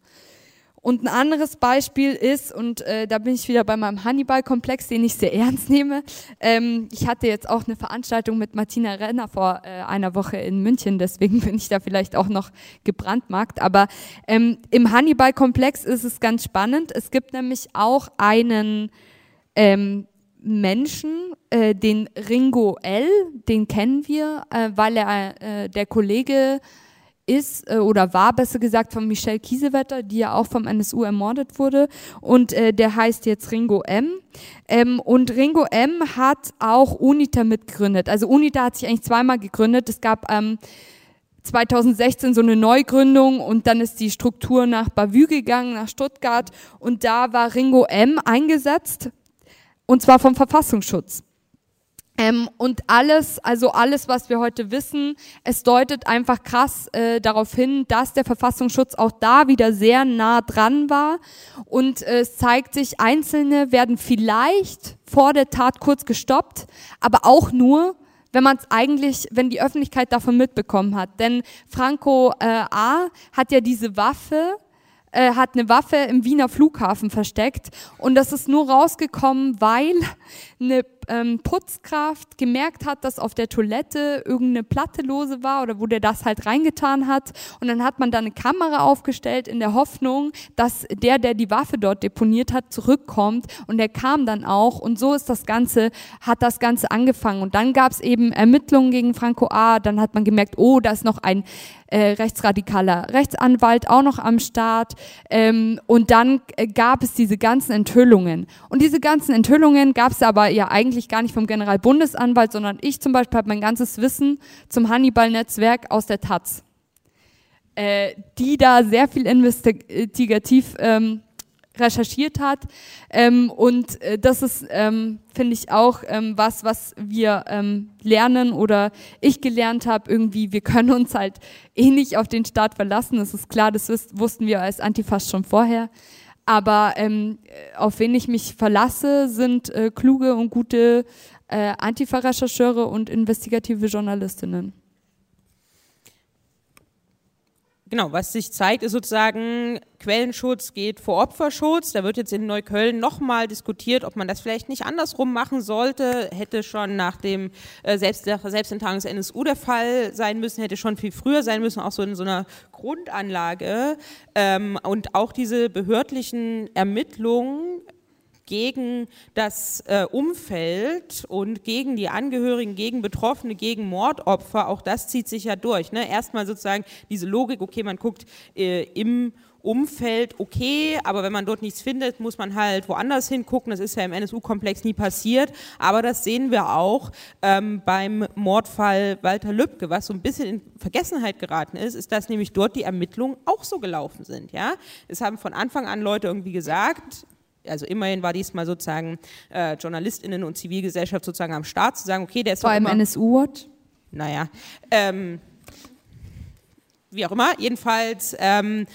Und ein anderes Beispiel ist, und äh, da bin ich wieder bei meinem Hannibal-Komplex, den ich sehr *laughs* ernst nehme. Ähm, ich hatte jetzt auch eine Veranstaltung mit Martina Renner vor äh, einer Woche in München, deswegen bin ich da vielleicht auch noch gebrandmarkt. Aber ähm, im Hannibal-Komplex ist es ganz spannend. Es gibt nämlich auch einen ähm, Menschen, äh, den Ringo L., den kennen wir, äh, weil er äh, der Kollege ist äh, oder war besser gesagt von Michelle Kiesewetter, die ja auch vom NSU ermordet wurde und äh, der heißt jetzt Ringo M. Ähm, und Ringo M hat auch UNITA mitgegründet. Also UNITA hat sich eigentlich zweimal gegründet. Es gab ähm, 2016 so eine Neugründung und dann ist die Struktur nach Bavü gegangen, nach Stuttgart und da war Ringo M eingesetzt und zwar vom Verfassungsschutz. Ähm, und alles, also alles, was wir heute wissen, es deutet einfach krass äh, darauf hin, dass der Verfassungsschutz auch da wieder sehr nah dran war. Und äh, es zeigt sich, Einzelne werden vielleicht vor der Tat kurz gestoppt, aber auch nur, wenn man es eigentlich, wenn die Öffentlichkeit davon mitbekommen hat. Denn Franco äh, A hat ja diese Waffe äh, hat eine Waffe im Wiener Flughafen versteckt und das ist nur rausgekommen, weil eine ähm, Putzkraft gemerkt hat, dass auf der Toilette irgendeine Platte lose war oder wo der das halt reingetan hat. Und dann hat man da eine Kamera aufgestellt in der Hoffnung, dass der, der die Waffe dort deponiert hat, zurückkommt. Und der kam dann auch. Und so ist das Ganze, hat das Ganze angefangen. Und dann gab es eben Ermittlungen gegen Franco A. Dann hat man gemerkt, oh, da ist noch ein äh, rechtsradikaler Rechtsanwalt auch noch am Start. Ähm, und dann äh, gab es diese ganzen Enthüllungen. Und diese ganzen Enthüllungen gab es aber ja eigentlich gar nicht vom Generalbundesanwalt, sondern ich zum Beispiel habe mein ganzes Wissen zum Hannibal-Netzwerk aus der Taz, äh, die da sehr viel investigativ ähm, recherchiert hat. Ähm, und äh, das ist, ähm, finde ich, auch ähm, was, was wir ähm, lernen oder ich gelernt habe. Irgendwie, wir können uns halt eh nicht auf den Staat verlassen. Das ist klar, das wussten wir als Antifas schon vorher. Aber ähm, auf wen ich mich verlasse, sind äh, kluge und gute äh, Antifa-Rechercheure und investigative Journalistinnen. Genau, was sich zeigt, ist sozusagen, Quellenschutz geht vor Opferschutz. Da wird jetzt in Neukölln nochmal diskutiert, ob man das vielleicht nicht andersrum machen sollte. Hätte schon nach dem äh, Selbst Selbstentragung des NSU der Fall sein müssen, hätte schon viel früher sein müssen, auch so in so einer Grundanlage. Ähm, und auch diese behördlichen Ermittlungen gegen das äh, Umfeld und gegen die Angehörigen, gegen Betroffene, gegen Mordopfer, auch das zieht sich ja durch. Ne? Erstmal sozusagen diese Logik, okay, man guckt äh, im Umfeld okay, aber wenn man dort nichts findet, muss man halt woanders hingucken. Das ist ja im NSU-Komplex nie passiert. Aber das sehen wir auch ähm, beim Mordfall Walter Lübcke. Was so ein bisschen in Vergessenheit geraten ist, ist, dass nämlich dort die Ermittlungen auch so gelaufen sind. Ja? Es haben von Anfang an Leute irgendwie gesagt, also immerhin war diesmal sozusagen äh, JournalistInnen und Zivilgesellschaft sozusagen am Start, zu sagen, okay, der ist Vor allem NSU-Watch? Naja, ähm, wie auch immer, jedenfalls ähm,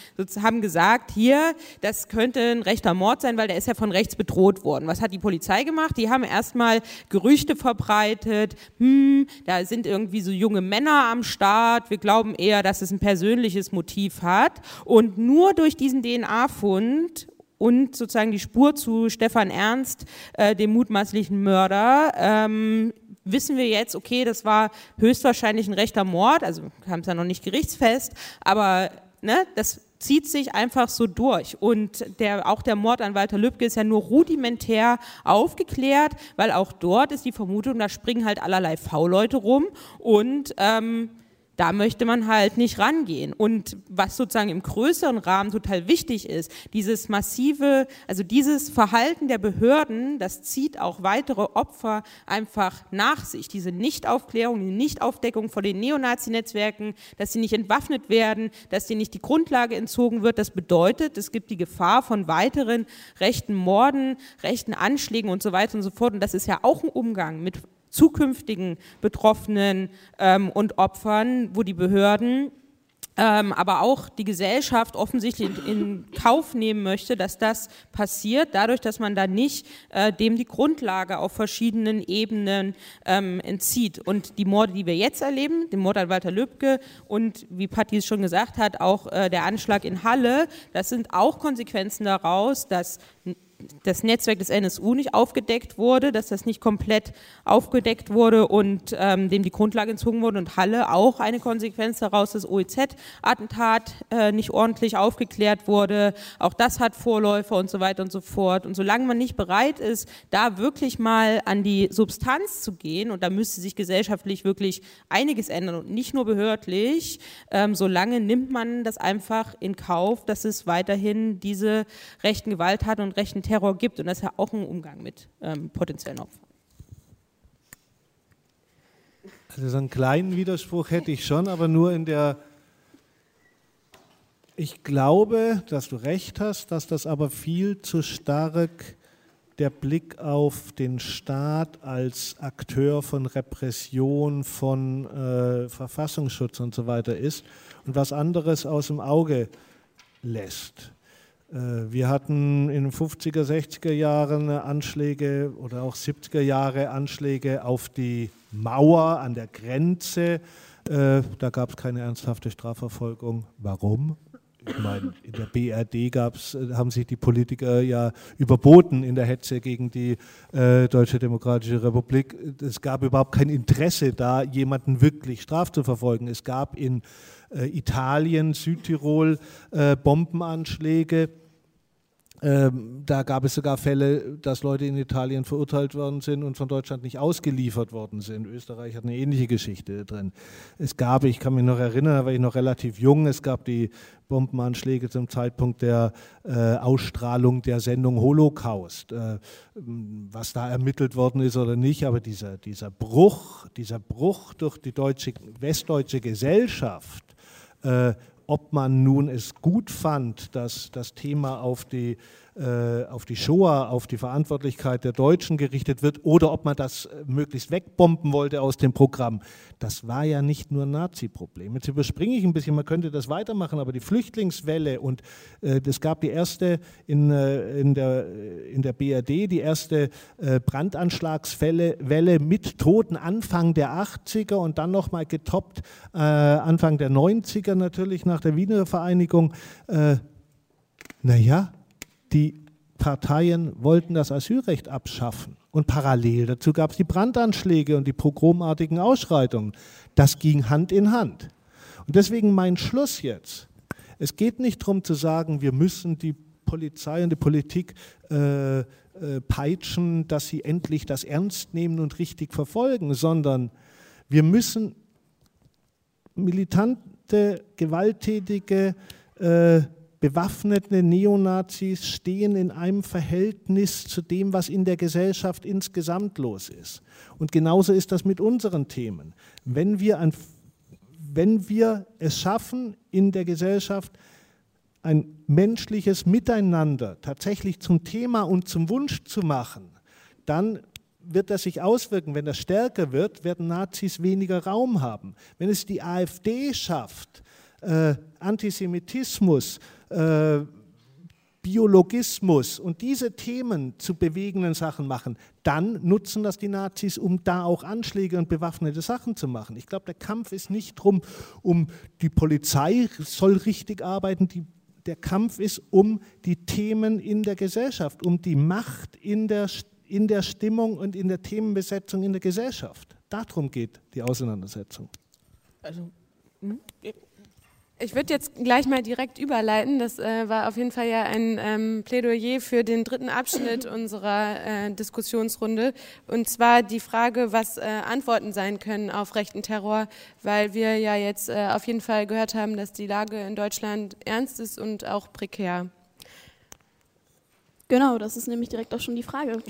haben gesagt, hier, das könnte ein rechter Mord sein, weil der ist ja von rechts bedroht worden. Was hat die Polizei gemacht? Die haben erstmal Gerüchte verbreitet, hm, da sind irgendwie so junge Männer am Start, wir glauben eher, dass es ein persönliches Motiv hat. Und nur durch diesen DNA-Fund und sozusagen die Spur zu Stefan Ernst, äh, dem mutmaßlichen Mörder, ähm, wissen wir jetzt, okay, das war höchstwahrscheinlich ein rechter Mord, also haben es ja noch nicht gerichtsfest, aber ne, das zieht sich einfach so durch. Und der, auch der Mord an Walter Lübcke ist ja nur rudimentär aufgeklärt, weil auch dort ist die Vermutung, da springen halt allerlei V-Leute rum und ähm, da möchte man halt nicht rangehen. Und was sozusagen im größeren Rahmen total wichtig ist, dieses massive, also dieses Verhalten der Behörden, das zieht auch weitere Opfer einfach nach sich. Diese Nichtaufklärung, die Nichtaufdeckung von den Neonazi-Netzwerken, dass sie nicht entwaffnet werden, dass denen nicht die Grundlage entzogen wird, das bedeutet, es gibt die Gefahr von weiteren rechten Morden, rechten Anschlägen und so weiter und so fort. Und das ist ja auch ein Umgang mit zukünftigen Betroffenen ähm, und Opfern, wo die Behörden ähm, aber auch die Gesellschaft offensichtlich in, Kauf nehmen möchte, dass das passiert, dadurch, dass man da nicht äh, dem die Grundlage auf verschiedenen Ebenen ähm, entzieht. Und die Morde, die wir jetzt erleben, den Mord an Walter Lübcke und wie Patti es schon gesagt hat, auch äh, der Anschlag in Halle, das sind auch Konsequenzen daraus, dass das Netzwerk des NSU nicht aufgedeckt wurde, dass das nicht komplett aufgedeckt wurde und ähm, dem die Grundlage entzogen wurde und Halle auch eine Konsequenz daraus, das OEZ-Attentat äh, nicht ordentlich aufgeklärt wurde. Auch das hat Vorläufer und so weiter und so fort. Und solange man nicht bereit ist, da wirklich mal an die Substanz zu gehen, und da müsste sich gesellschaftlich wirklich einiges ändern und nicht nur behördlich, ähm, solange nimmt man das einfach in Kauf, dass es weiterhin diese rechten Gewalttaten und rechten Terror gibt und das ist ja auch ein Umgang mit ähm, potenziellen Opfern. Also so einen kleinen Widerspruch hätte ich schon, aber nur in der ich glaube, dass du recht hast, dass das aber viel zu stark der Blick auf den Staat als Akteur von Repression, von äh, Verfassungsschutz und so weiter ist und was anderes aus dem Auge lässt. Äh, wir hatten in den 50er, 60er Jahren Anschläge oder auch 70er Jahre Anschläge auf die Mauer an der Grenze. Äh, da gab es keine ernsthafte Strafverfolgung. Warum? Ich meine, in der BRD gab's, äh, haben sich die Politiker ja überboten in der Hetze gegen die äh, Deutsche Demokratische Republik. Es gab überhaupt kein Interesse da, jemanden wirklich strafzuverfolgen. Es gab in äh, Italien, Südtirol äh, Bombenanschläge ähm, da gab es sogar Fälle, dass Leute in Italien verurteilt worden sind und von Deutschland nicht ausgeliefert worden sind. Österreich hat eine ähnliche Geschichte drin. Es gab, ich kann mich noch erinnern, da war ich noch relativ jung, es gab die Bombenanschläge zum Zeitpunkt der äh, Ausstrahlung der Sendung Holocaust. Äh, was da ermittelt worden ist oder nicht, aber dieser, dieser Bruch, dieser Bruch durch die deutsche, westdeutsche Gesellschaft äh, ob man nun es gut fand, dass das Thema auf die äh, auf die Shoah, auf die Verantwortlichkeit der Deutschen gerichtet wird oder ob man das äh, möglichst wegbomben wollte aus dem Programm. Das war ja nicht nur Nazi-Problem. Jetzt überspringe ich ein bisschen, man könnte das weitermachen, aber die Flüchtlingswelle und äh, es gab die erste in, äh, in, der, in der BRD, die erste äh, Brandanschlagswelle Welle mit Toten Anfang der 80er und dann nochmal getoppt äh, Anfang der 90er natürlich nach der Wiener Vereinigung. naja, die Parteien wollten das Asylrecht abschaffen. Und parallel dazu gab es die Brandanschläge und die pogromartigen Ausschreitungen. Das ging Hand in Hand. Und deswegen mein Schluss jetzt. Es geht nicht darum zu sagen, wir müssen die Polizei und die Politik äh, äh, peitschen, dass sie endlich das ernst nehmen und richtig verfolgen, sondern wir müssen militante, gewalttätige, äh, bewaffnete Neonazis stehen in einem Verhältnis zu dem, was in der Gesellschaft insgesamt los ist. Und genauso ist das mit unseren Themen. Wenn wir, ein, wenn wir es schaffen, in der Gesellschaft ein menschliches Miteinander tatsächlich zum Thema und zum Wunsch zu machen, dann wird das sich auswirken. Wenn das stärker wird, werden Nazis weniger Raum haben. Wenn es die AfD schafft, äh, Antisemitismus, äh, Biologismus und diese Themen zu bewegenden Sachen machen, dann nutzen das die Nazis, um da auch Anschläge und bewaffnete Sachen zu machen. Ich glaube, der Kampf ist nicht drum, um die Polizei soll richtig arbeiten, die, der Kampf ist um die Themen in der Gesellschaft, um die Macht in der, in der Stimmung und in der Themenbesetzung in der Gesellschaft. Darum geht die Auseinandersetzung. Also? Ich würde jetzt gleich mal direkt überleiten. Das äh, war auf jeden Fall ja ein ähm, Plädoyer für den dritten Abschnitt *laughs* unserer äh, Diskussionsrunde. Und zwar die Frage, was äh, Antworten sein können auf rechten Terror, weil wir ja jetzt äh, auf jeden Fall gehört haben, dass die Lage in Deutschland ernst ist und auch prekär. Genau, das ist nämlich direkt auch schon die Frage.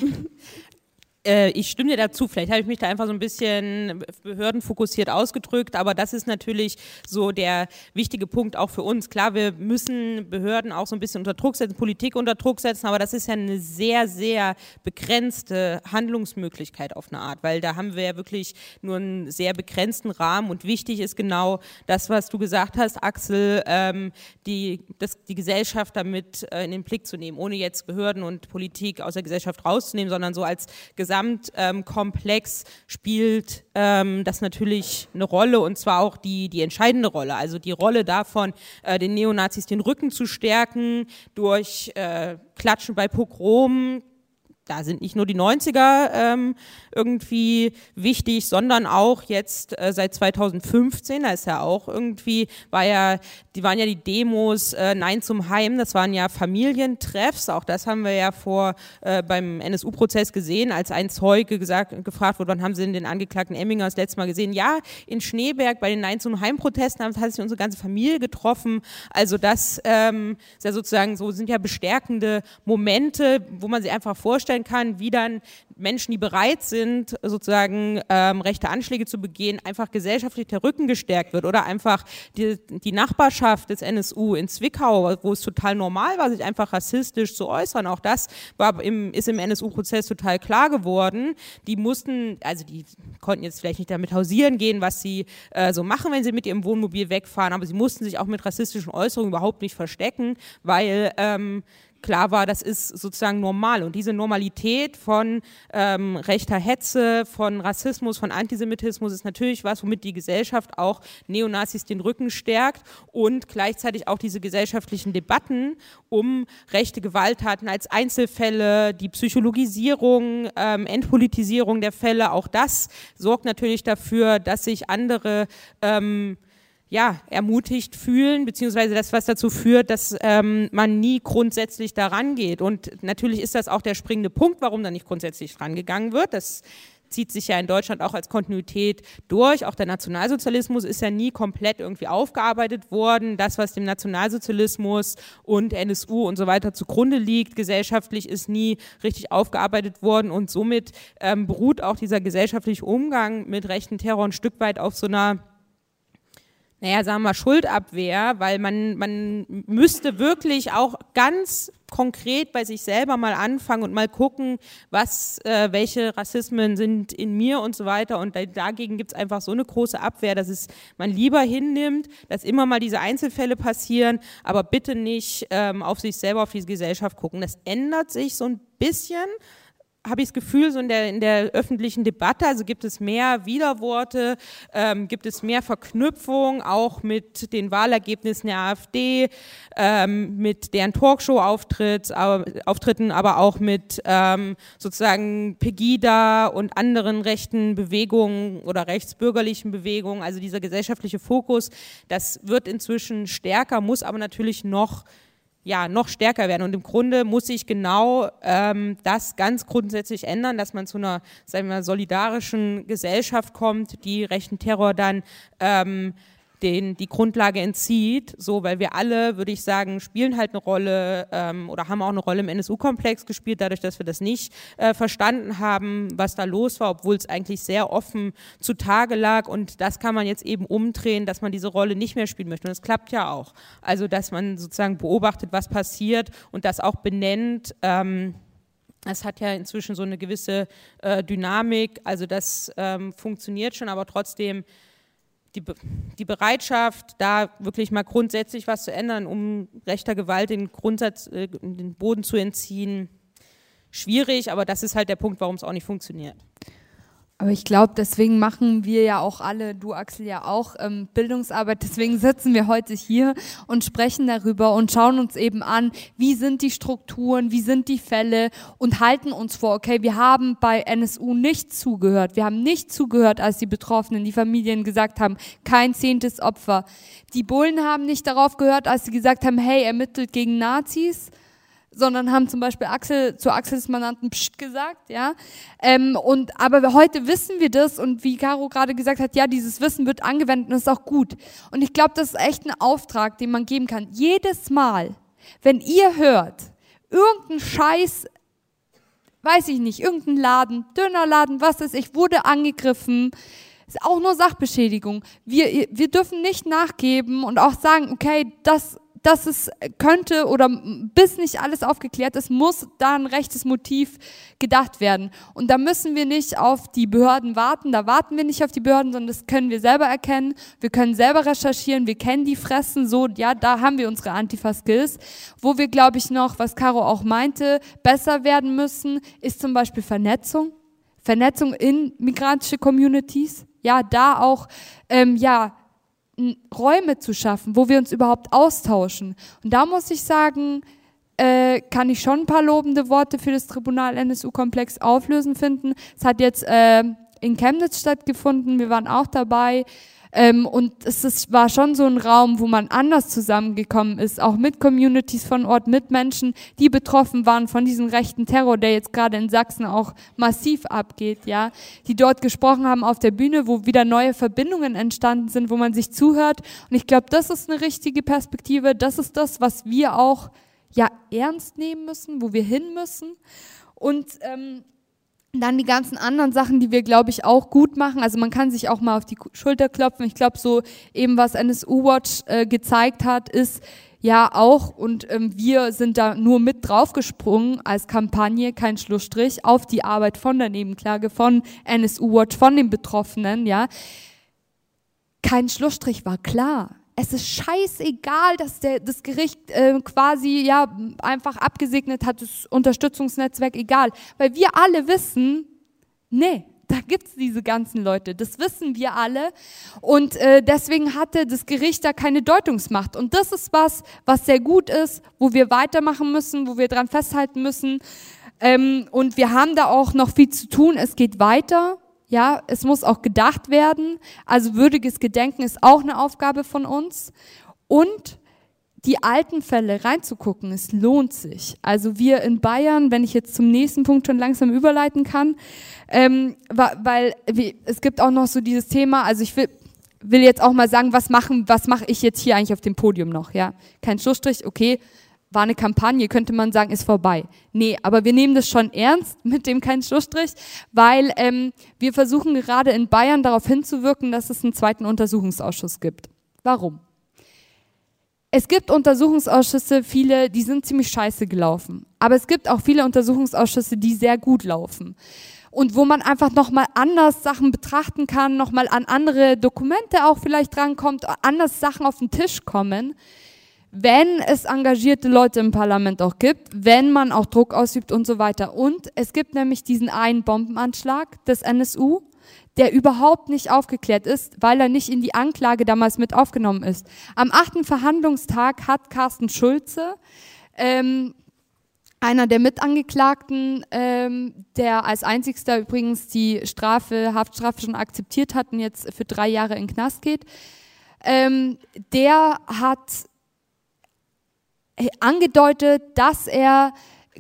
Äh, ich stimme dir dazu, vielleicht habe ich mich da einfach so ein bisschen behördenfokussiert ausgedrückt, aber das ist natürlich so der wichtige Punkt auch für uns. Klar, wir müssen Behörden auch so ein bisschen unter Druck setzen, Politik unter Druck setzen, aber das ist ja eine sehr, sehr begrenzte Handlungsmöglichkeit auf eine Art, weil da haben wir ja wirklich nur einen sehr begrenzten Rahmen und wichtig ist genau das, was du gesagt hast, Axel, ähm, die, das, die Gesellschaft damit äh, in den Blick zu nehmen, ohne jetzt Behörden und Politik aus der Gesellschaft rauszunehmen, sondern so als Gesamt Gesamtkomplex ähm, spielt ähm, das natürlich eine Rolle und zwar auch die, die entscheidende Rolle. Also die Rolle davon, äh, den Neonazis den Rücken zu stärken durch äh, Klatschen bei Pogromen, da sind nicht nur die 90er ähm, irgendwie wichtig, sondern auch jetzt äh, seit 2015, da ist ja auch irgendwie, war ja, die waren ja die Demos äh, Nein zum Heim, das waren ja Familientreffs, auch das haben wir ja vor äh, beim NSU-Prozess gesehen, als ein Zeuge gesagt, gefragt wurde, wann haben Sie denn den Angeklagten Emminger das letzte Mal gesehen? Ja, in Schneeberg bei den Nein zum Heim-Protesten hat sich unsere ganze Familie getroffen, also das ähm, ist ja sozusagen so, sind ja bestärkende Momente, wo man sich einfach vorstellt, vorstellen kann, wie dann Menschen, die bereit sind, sozusagen ähm, rechte Anschläge zu begehen, einfach gesellschaftlich der Rücken gestärkt wird oder einfach die, die Nachbarschaft des NSU in Zwickau, wo es total normal war, sich einfach rassistisch zu äußern. Auch das war im, ist im NSU-Prozess total klar geworden. Die mussten, also die konnten jetzt vielleicht nicht damit hausieren gehen, was sie äh, so machen, wenn sie mit ihrem Wohnmobil wegfahren, aber sie mussten sich auch mit rassistischen Äußerungen überhaupt nicht verstecken, weil ähm, klar war, das ist sozusagen normal. Und diese Normalität von ähm, rechter Hetze, von Rassismus, von Antisemitismus ist natürlich was, womit die Gesellschaft auch Neonazis den Rücken stärkt und gleichzeitig auch diese gesellschaftlichen Debatten um rechte Gewalttaten als Einzelfälle, die Psychologisierung, ähm, Entpolitisierung der Fälle, auch das sorgt natürlich dafür, dass sich andere ähm, ja, ermutigt fühlen, beziehungsweise das, was dazu führt, dass ähm, man nie grundsätzlich daran geht. Und natürlich ist das auch der springende Punkt, warum da nicht grundsätzlich rangegangen wird. Das zieht sich ja in Deutschland auch als Kontinuität durch. Auch der Nationalsozialismus ist ja nie komplett irgendwie aufgearbeitet worden. Das, was dem Nationalsozialismus und NSU und so weiter zugrunde liegt, gesellschaftlich ist nie richtig aufgearbeitet worden. Und somit ähm, beruht auch dieser gesellschaftliche Umgang mit rechten Terror ein Stück weit auf so einer naja, sagen wir mal, Schuldabwehr, weil man, man müsste wirklich auch ganz konkret bei sich selber mal anfangen und mal gucken, was, äh, welche Rassismen sind in mir und so weiter. Und dagegen gibt es einfach so eine große Abwehr, dass es man lieber hinnimmt, dass immer mal diese Einzelfälle passieren, aber bitte nicht ähm, auf sich selber, auf diese Gesellschaft gucken. Das ändert sich so ein bisschen habe ich das Gefühl, so in der, in der öffentlichen Debatte, also gibt es mehr Widerworte, ähm, gibt es mehr Verknüpfung, auch mit den Wahlergebnissen der AfD, ähm, mit deren Talkshow-Auftritten, aber auch mit ähm, sozusagen Pegida und anderen rechten Bewegungen oder rechtsbürgerlichen Bewegungen. Also dieser gesellschaftliche Fokus, das wird inzwischen stärker, muss aber natürlich noch ja, noch stärker werden. Und im Grunde muss sich genau ähm, das ganz grundsätzlich ändern, dass man zu einer sagen wir, solidarischen Gesellschaft kommt, die rechten Terror dann ähm, den die Grundlage entzieht, so weil wir alle, würde ich sagen, spielen halt eine Rolle ähm, oder haben auch eine Rolle im NSU-Komplex gespielt, dadurch, dass wir das nicht äh, verstanden haben, was da los war, obwohl es eigentlich sehr offen zutage lag und das kann man jetzt eben umdrehen, dass man diese Rolle nicht mehr spielen möchte und es klappt ja auch. Also dass man sozusagen beobachtet, was passiert und das auch benennt. Ähm, es hat ja inzwischen so eine gewisse äh, Dynamik, also das ähm, funktioniert schon, aber trotzdem die, die Bereitschaft, da wirklich mal grundsätzlich was zu ändern, um rechter Gewalt den Grundsatz, äh, den Boden zu entziehen, schwierig, aber das ist halt der Punkt, warum es auch nicht funktioniert. Aber ich glaube, deswegen machen wir ja auch alle, du Axel ja auch, ähm, Bildungsarbeit. Deswegen sitzen wir heute hier und sprechen darüber und schauen uns eben an, wie sind die Strukturen, wie sind die Fälle und halten uns vor, okay, wir haben bei NSU nicht zugehört. Wir haben nicht zugehört, als die Betroffenen, die Familien gesagt haben, kein zehntes Opfer. Die Bullen haben nicht darauf gehört, als sie gesagt haben, hey, ermittelt gegen Nazis sondern haben zum Beispiel Axel zu Axels Mandanten Psst gesagt, ja. Ähm, und aber heute wissen wir das und wie Caro gerade gesagt hat, ja, dieses Wissen wird angewendet und ist auch gut. Und ich glaube, das ist echt ein Auftrag, den man geben kann. Jedes Mal, wenn ihr hört, irgendein Scheiß, weiß ich nicht, irgendein Laden, Dönerladen, was ist, ich wurde angegriffen, ist auch nur Sachbeschädigung. Wir, wir dürfen nicht nachgeben und auch sagen, okay, das dass es könnte oder bis nicht alles aufgeklärt ist, muss da ein rechtes Motiv gedacht werden. Und da müssen wir nicht auf die Behörden warten, da warten wir nicht auf die Behörden, sondern das können wir selber erkennen. Wir können selber recherchieren, wir kennen die Fressen so, ja, da haben wir unsere Antifa-Skills. Wo wir, glaube ich, noch, was Caro auch meinte, besser werden müssen, ist zum Beispiel Vernetzung. Vernetzung in migrantische Communities. Ja, da auch, ähm, ja, Räume zu schaffen, wo wir uns überhaupt austauschen. Und da muss ich sagen, äh, kann ich schon ein paar lobende Worte für das Tribunal NSU-Komplex auflösen finden. Es hat jetzt äh, in Chemnitz stattgefunden, wir waren auch dabei. Ähm, und es ist, war schon so ein Raum, wo man anders zusammengekommen ist, auch mit Communities von Ort, mit Menschen, die betroffen waren von diesem rechten Terror, der jetzt gerade in Sachsen auch massiv abgeht, ja, die dort gesprochen haben auf der Bühne, wo wieder neue Verbindungen entstanden sind, wo man sich zuhört. Und ich glaube, das ist eine richtige Perspektive. Das ist das, was wir auch ja ernst nehmen müssen, wo wir hin müssen. Und ähm, dann die ganzen anderen Sachen, die wir, glaube ich, auch gut machen. Also man kann sich auch mal auf die Schulter klopfen. Ich glaube, so eben was NSU Watch äh, gezeigt hat, ist ja auch, und ähm, wir sind da nur mit draufgesprungen als Kampagne, kein Schlussstrich, auf die Arbeit von der Nebenklage, von NSU Watch, von den Betroffenen, ja. Kein Schlussstrich war klar es ist scheißegal, dass der, das Gericht äh, quasi ja einfach abgesegnet hat, das Unterstützungsnetzwerk, egal. Weil wir alle wissen, nee, da gibt's diese ganzen Leute, das wissen wir alle. Und äh, deswegen hatte das Gericht da keine Deutungsmacht. Und das ist was, was sehr gut ist, wo wir weitermachen müssen, wo wir dran festhalten müssen. Ähm, und wir haben da auch noch viel zu tun. Es geht weiter. Ja, es muss auch gedacht werden. Also würdiges Gedenken ist auch eine Aufgabe von uns. Und die alten Fälle reinzugucken, es lohnt sich. Also wir in Bayern, wenn ich jetzt zum nächsten Punkt schon langsam überleiten kann, ähm, weil wie, es gibt auch noch so dieses Thema, also ich will, will jetzt auch mal sagen, was machen, was mache ich jetzt hier eigentlich auf dem Podium noch, ja? Kein Schlussstrich, okay, war eine Kampagne, könnte man sagen, ist vorbei. Nee, aber wir nehmen das schon ernst *laughs* mit dem kein Schlussstrich, weil ähm, wir versuchen gerade in Bayern darauf hinzuwirken, dass es einen zweiten Untersuchungsausschuss gibt. Warum? Es gibt Untersuchungsausschüsse, viele, die sind ziemlich scheiße gelaufen. Aber es gibt auch viele Untersuchungsausschüsse, die sehr gut laufen. Und wo man einfach nochmal anders Sachen betrachten kann, nochmal an andere Dokumente auch vielleicht drankommt, anders Sachen auf den Tisch kommen wenn es engagierte Leute im Parlament auch gibt, wenn man auch Druck ausübt und so weiter. Und es gibt nämlich diesen einen Bombenanschlag des NSU, der überhaupt nicht aufgeklärt ist, weil er nicht in die Anklage damals mit aufgenommen ist. Am achten Verhandlungstag hat Carsten Schulze, ähm, einer der Mitangeklagten, ähm, der als einzigster übrigens die Strafe, Haftstrafe schon akzeptiert hat und jetzt für drei Jahre in Knast geht, ähm, der hat angedeutet, dass er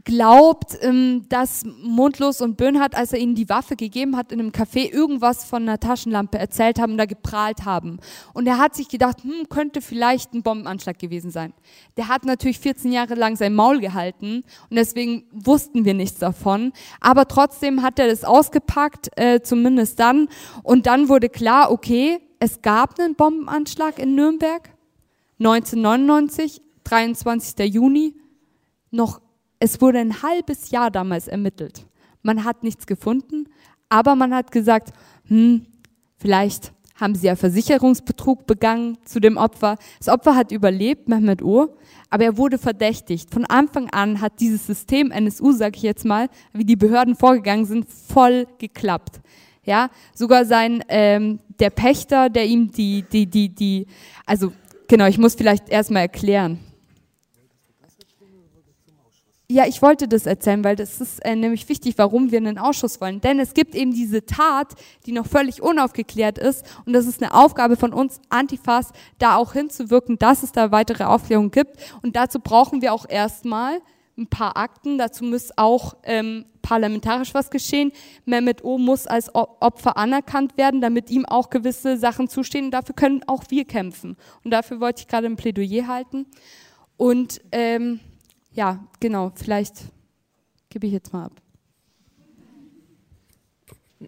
glaubt, ähm, dass Mundlos und Böhnhardt, als er ihnen die Waffe gegeben hat in einem Café, irgendwas von einer Taschenlampe erzählt haben oder geprahlt haben. Und er hat sich gedacht, hm, könnte vielleicht ein Bombenanschlag gewesen sein. Der hat natürlich 14 Jahre lang sein Maul gehalten und deswegen wussten wir nichts davon. Aber trotzdem hat er das ausgepackt, äh, zumindest dann. Und dann wurde klar, okay, es gab einen Bombenanschlag in Nürnberg 1999 23. Juni, noch, es wurde ein halbes Jahr damals ermittelt. Man hat nichts gefunden, aber man hat gesagt, hm, vielleicht haben sie ja Versicherungsbetrug begangen zu dem Opfer. Das Opfer hat überlebt, Mehmet O., aber er wurde verdächtigt. Von Anfang an hat dieses System NSU, sage ich jetzt mal, wie die Behörden vorgegangen sind, voll geklappt. Ja, sogar sein ähm, der Pächter, der ihm die die die die also genau, ich muss vielleicht erstmal erklären. Ja, ich wollte das erzählen, weil das ist äh, nämlich wichtig, warum wir einen Ausschuss wollen. Denn es gibt eben diese Tat, die noch völlig unaufgeklärt ist. Und das ist eine Aufgabe von uns, Antifas, da auch hinzuwirken, dass es da weitere Aufklärung gibt. Und dazu brauchen wir auch erstmal ein paar Akten. Dazu muss auch ähm, parlamentarisch was geschehen. Mehmet O. muss als Opfer anerkannt werden, damit ihm auch gewisse Sachen zustehen. Und dafür können auch wir kämpfen. Und dafür wollte ich gerade ein Plädoyer halten. Und ähm, ja, genau, vielleicht gebe ich jetzt mal ab.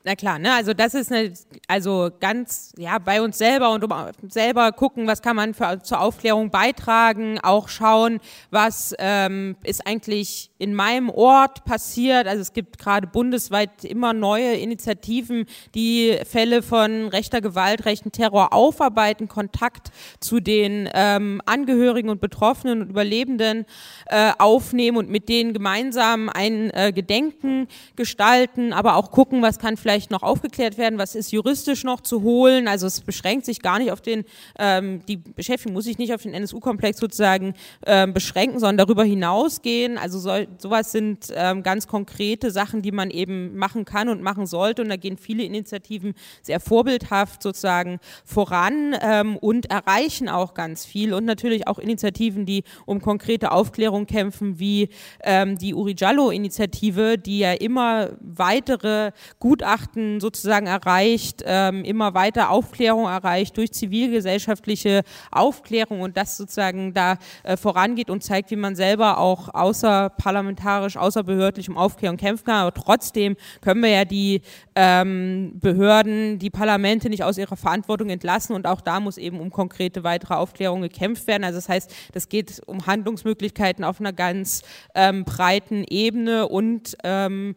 Na klar, ne? also das ist eine, also ganz ja bei uns selber und um selber gucken, was kann man für, zur Aufklärung beitragen, auch schauen, was ähm, ist eigentlich in meinem Ort passiert. Also es gibt gerade bundesweit immer neue Initiativen, die Fälle von rechter Gewalt, rechten Terror aufarbeiten, Kontakt zu den ähm, Angehörigen und Betroffenen und Überlebenden äh, aufnehmen und mit denen gemeinsam ein äh, Gedenken gestalten, aber auch gucken, was kann vielleicht noch aufgeklärt werden, was ist juristisch noch zu holen. Also es beschränkt sich gar nicht auf den, ähm, die Beschäftigung muss sich nicht auf den NSU-Komplex sozusagen ähm, beschränken, sondern darüber hinausgehen. Also soll, sowas sind ähm, ganz konkrete Sachen, die man eben machen kann und machen sollte. Und da gehen viele Initiativen sehr vorbildhaft sozusagen voran ähm, und erreichen auch ganz viel. Und natürlich auch Initiativen, die um konkrete Aufklärung kämpfen, wie ähm, die Uri Jallo-Initiative, die ja immer weitere Gutachten sozusagen erreicht, ähm, immer weiter Aufklärung erreicht durch zivilgesellschaftliche Aufklärung und das sozusagen da äh, vorangeht und zeigt, wie man selber auch außerparlamentarisch, außerbehördlich um Aufklärung kämpfen kann. Aber trotzdem können wir ja die ähm, Behörden, die Parlamente nicht aus ihrer Verantwortung entlassen und auch da muss eben um konkrete weitere Aufklärung gekämpft werden. Also das heißt, das geht um Handlungsmöglichkeiten auf einer ganz ähm, breiten Ebene und ähm,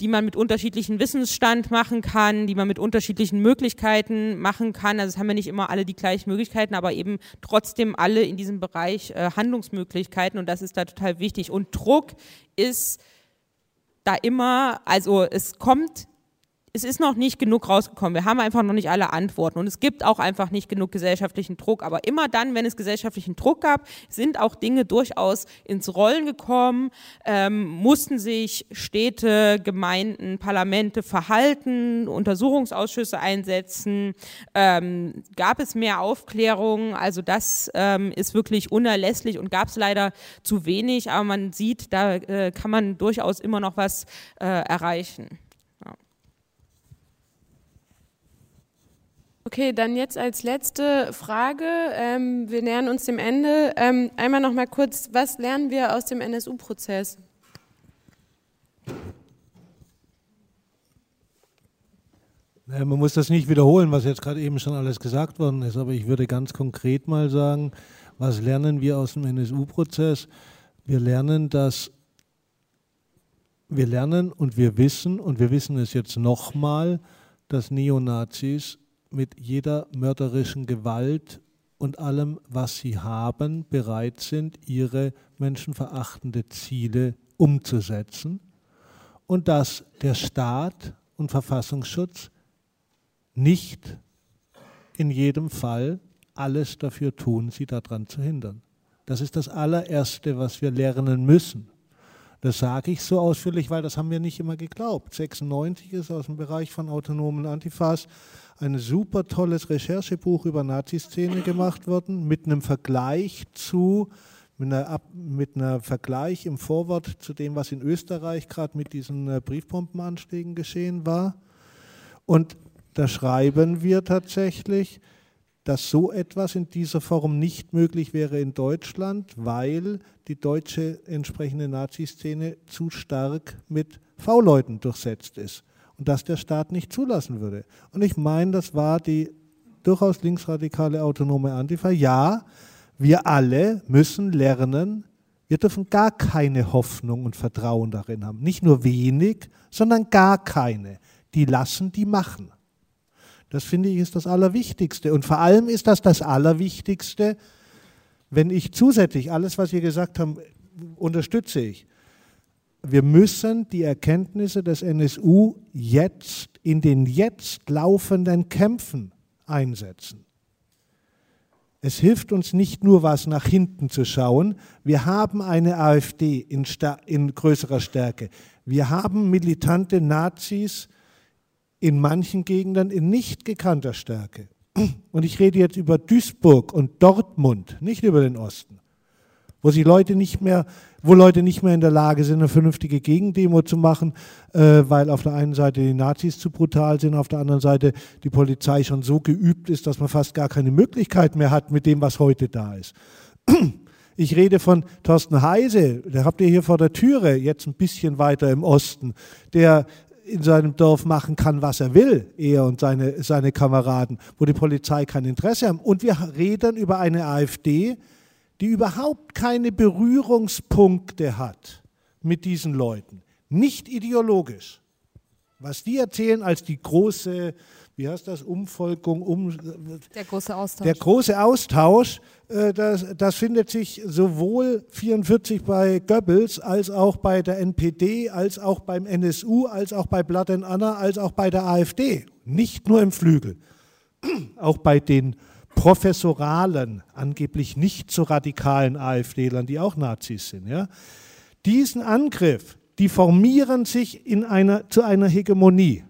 die man mit unterschiedlichen Wissensstand machen kann, die man mit unterschiedlichen Möglichkeiten machen kann. Also es haben ja nicht immer alle die gleichen Möglichkeiten, aber eben trotzdem alle in diesem Bereich äh, Handlungsmöglichkeiten und das ist da total wichtig. Und Druck ist da immer, also es kommt es ist noch nicht genug rausgekommen. Wir haben einfach noch nicht alle Antworten und es gibt auch einfach nicht genug gesellschaftlichen Druck. Aber immer dann, wenn es gesellschaftlichen Druck gab, sind auch Dinge durchaus ins Rollen gekommen, ähm, mussten sich Städte, Gemeinden, Parlamente verhalten, Untersuchungsausschüsse einsetzen, ähm, gab es mehr Aufklärung. Also das ähm, ist wirklich unerlässlich und gab es leider zu wenig. Aber man sieht, da äh, kann man durchaus immer noch was äh, erreichen. Okay, dann jetzt als letzte Frage. Ähm, wir nähern uns dem Ende. Ähm, einmal noch mal kurz, was lernen wir aus dem NSU-Prozess? Man muss das nicht wiederholen, was jetzt gerade eben schon alles gesagt worden ist, aber ich würde ganz konkret mal sagen, was lernen wir aus dem NSU-Prozess? Wir lernen, dass wir lernen und wir wissen, und wir wissen es jetzt nochmal, dass Neonazis mit jeder mörderischen Gewalt und allem, was sie haben, bereit sind, ihre menschenverachtende Ziele umzusetzen und dass der Staat und Verfassungsschutz nicht in jedem Fall alles dafür tun, sie daran zu hindern. Das ist das allererste, was wir lernen müssen. Das sage ich so ausführlich, weil das haben wir nicht immer geglaubt. 96 ist aus dem Bereich von autonomen Antifas ein super tolles Recherchebuch über Nazi-Szene gemacht worden, mit einem Vergleich zu, mit einer, mit einer Vergleich im Vorwort zu dem, was in Österreich gerade mit diesen äh, Briefbombenanschlägen geschehen war. Und da schreiben wir tatsächlich, dass so etwas in dieser Form nicht möglich wäre in Deutschland, weil die deutsche entsprechende Nazi-Szene zu stark mit V-Leuten durchsetzt ist das der Staat nicht zulassen würde. Und ich meine, das war die durchaus linksradikale autonome Antifa. Ja, wir alle müssen lernen, wir dürfen gar keine Hoffnung und Vertrauen darin haben. Nicht nur wenig, sondern gar keine. Die lassen, die machen. Das finde ich ist das Allerwichtigste. Und vor allem ist das das Allerwichtigste, wenn ich zusätzlich alles, was ihr gesagt habt, unterstütze ich. Wir müssen die Erkenntnisse des NSU jetzt in den jetzt laufenden Kämpfen einsetzen. Es hilft uns nicht nur, was nach hinten zu schauen. Wir haben eine AfD in, in, größerer Stärke. Wir haben militante Nazis in manchen Gegenden in nicht gekannter Stärke. Und ich rede jetzt über Duisburg und Dortmund, nicht über den Osten wo sie Leute nicht mehr, wo Leute nicht mehr in der Lage sind, eine vernünftige Gegendemo zu machen, äh, weil auf der einen Seite die Nazis zu brutal sind, auf der anderen Seite die Polizei schon so geübt ist, dass man fast gar keine Möglichkeit mehr hat mit dem, was heute da ist. Ich rede von Thorsten Heise, der habt ihr hier vor der Türe, jetzt ein bisschen weiter im Osten, der in seinem Dorf machen kann, was er will, er und seine, seine Kameraden, wo die Polizei kein Interesse haben. Und wir reden über eine AfD, die überhaupt keine Berührungspunkte hat mit diesen Leuten, nicht ideologisch. Was die erzählen als die große, wie heißt das, Umvolkung, um, der große Austausch. Der große Austausch, äh, das, das findet sich sowohl 44 bei Goebbels als auch bei der NPD, als auch beim NSU, als auch bei Blood and Anna, als auch bei der AfD. Nicht nur im Flügel, *clears throat* auch bei den professoralen, angeblich nicht so radikalen AfDlern, die auch Nazis sind. Ja? Diesen Angriff, die formieren sich in einer, zu einer Hegemonie.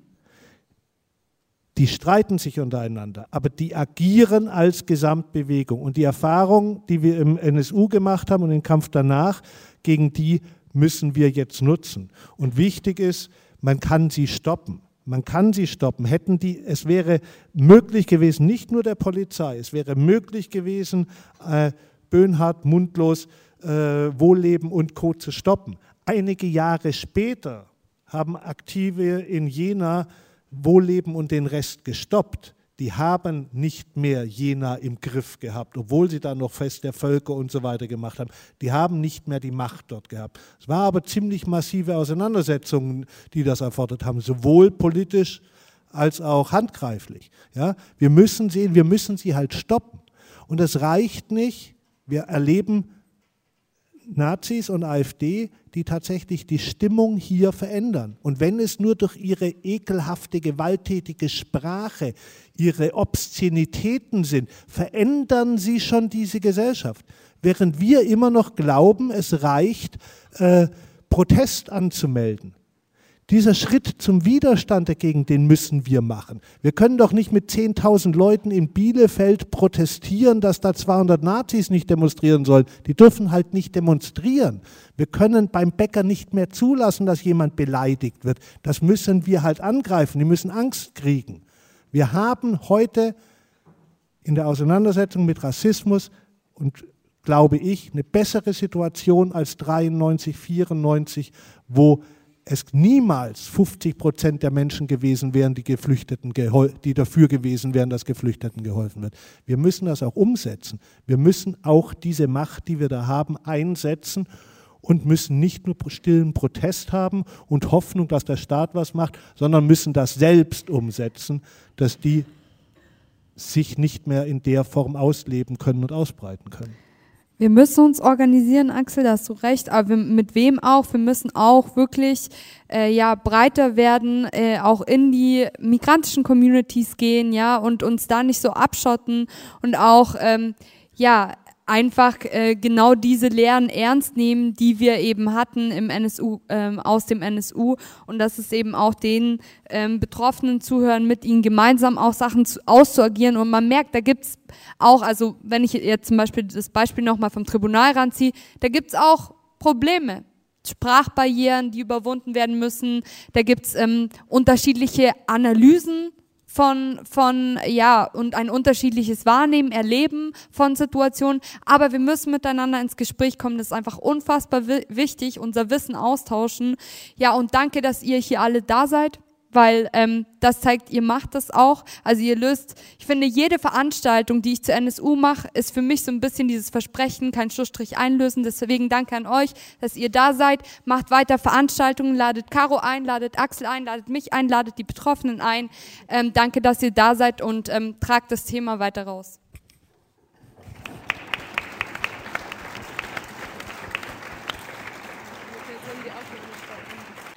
Die streiten sich untereinander, aber die agieren als Gesamtbewegung. Und die Erfahrung, die wir im NSU gemacht haben und den Kampf danach, gegen die müssen wir jetzt nutzen. Und wichtig ist, man kann sie stoppen. Man kann sie stoppen. Hätten die, es wäre möglich gewesen, nicht nur der Polizei, es wäre möglich gewesen, äh, Böhnhardt, Mundlos, äh, Wohlleben und Co. zu stoppen. Einige Jahre später haben Aktive in Jena Wohlleben und den Rest gestoppt die haben nicht mehr Jena im Griff gehabt, obwohl sie dann noch Fest der Völker und so weiter gemacht haben. Die haben nicht mehr die Macht dort gehabt. Es war aber ziemlich massive Auseinandersetzungen, die das erfordert haben, sowohl politisch als auch handgreiflich. Ja, wir müssen sehen, wir müssen sie halt stoppen. Und es reicht nicht. Wir erleben Nazis und AfD, die tatsächlich die Stimmung hier verändern. Und wenn es nur durch ihre ekelhafte, gewalttätige Sprache, ihre Obszönitäten sind, verändern sie schon diese Gesellschaft. Während wir immer noch glauben, es reicht, äh, Protest anzumelden. Dieser Schritt zum Widerstand dagegen, den müssen wir machen. Wir können doch nicht mit 10.000 Leuten in Bielefeld protestieren, dass da 200 Nazis nicht demonstrieren sollen. Die dürfen halt nicht demonstrieren. Wir können beim Bäcker nicht mehr zulassen, dass jemand beleidigt wird. Das müssen wir halt angreifen. Die müssen Angst kriegen. Wir haben heute in der Auseinandersetzung mit Rassismus und glaube ich, eine bessere Situation als 93, 94, wo es niemals 50 Prozent der Menschen gewesen wären, die, Geflüchteten die dafür gewesen wären, dass Geflüchteten geholfen wird. Wir müssen das auch umsetzen. Wir müssen auch diese Macht, die wir da haben, einsetzen und müssen nicht nur stillen Protest haben und Hoffnung, dass der Staat was macht, sondern müssen das selbst umsetzen, dass die sich nicht mehr in der Form ausleben können und ausbreiten können. Wir müssen uns organisieren, Axel, da hast du recht, aber wir, mit wem auch? Wir müssen auch wirklich äh, ja breiter werden, äh, auch in die migrantischen Communities gehen, ja, und uns da nicht so abschotten und auch ähm, ja einfach äh, genau diese Lehren ernst nehmen, die wir eben hatten im NSU, ähm, aus dem NSU und dass es eben auch den ähm, Betroffenen zuhören, mit ihnen gemeinsam auch Sachen zu, auszuagieren und man merkt, da gibt's auch, also wenn ich jetzt zum Beispiel das Beispiel nochmal vom Tribunal ranziehe, da gibt's auch Probleme. Sprachbarrieren, die überwunden werden müssen. Da gibt's ähm, unterschiedliche Analysen von, von, ja, und ein unterschiedliches Wahrnehmen, Erleben von Situationen. Aber wir müssen miteinander ins Gespräch kommen. Das ist einfach unfassbar wichtig, unser Wissen austauschen. Ja, und danke, dass ihr hier alle da seid weil ähm, das zeigt, ihr macht das auch. Also ihr löst, ich finde, jede Veranstaltung, die ich zur NSU mache, ist für mich so ein bisschen dieses Versprechen, kein Schlussstrich einlösen. Deswegen danke an euch, dass ihr da seid. Macht weiter Veranstaltungen, ladet Caro ein, ladet Axel ein, ladet mich ein, ladet die Betroffenen ein. Ähm, danke, dass ihr da seid und ähm, tragt das Thema weiter raus.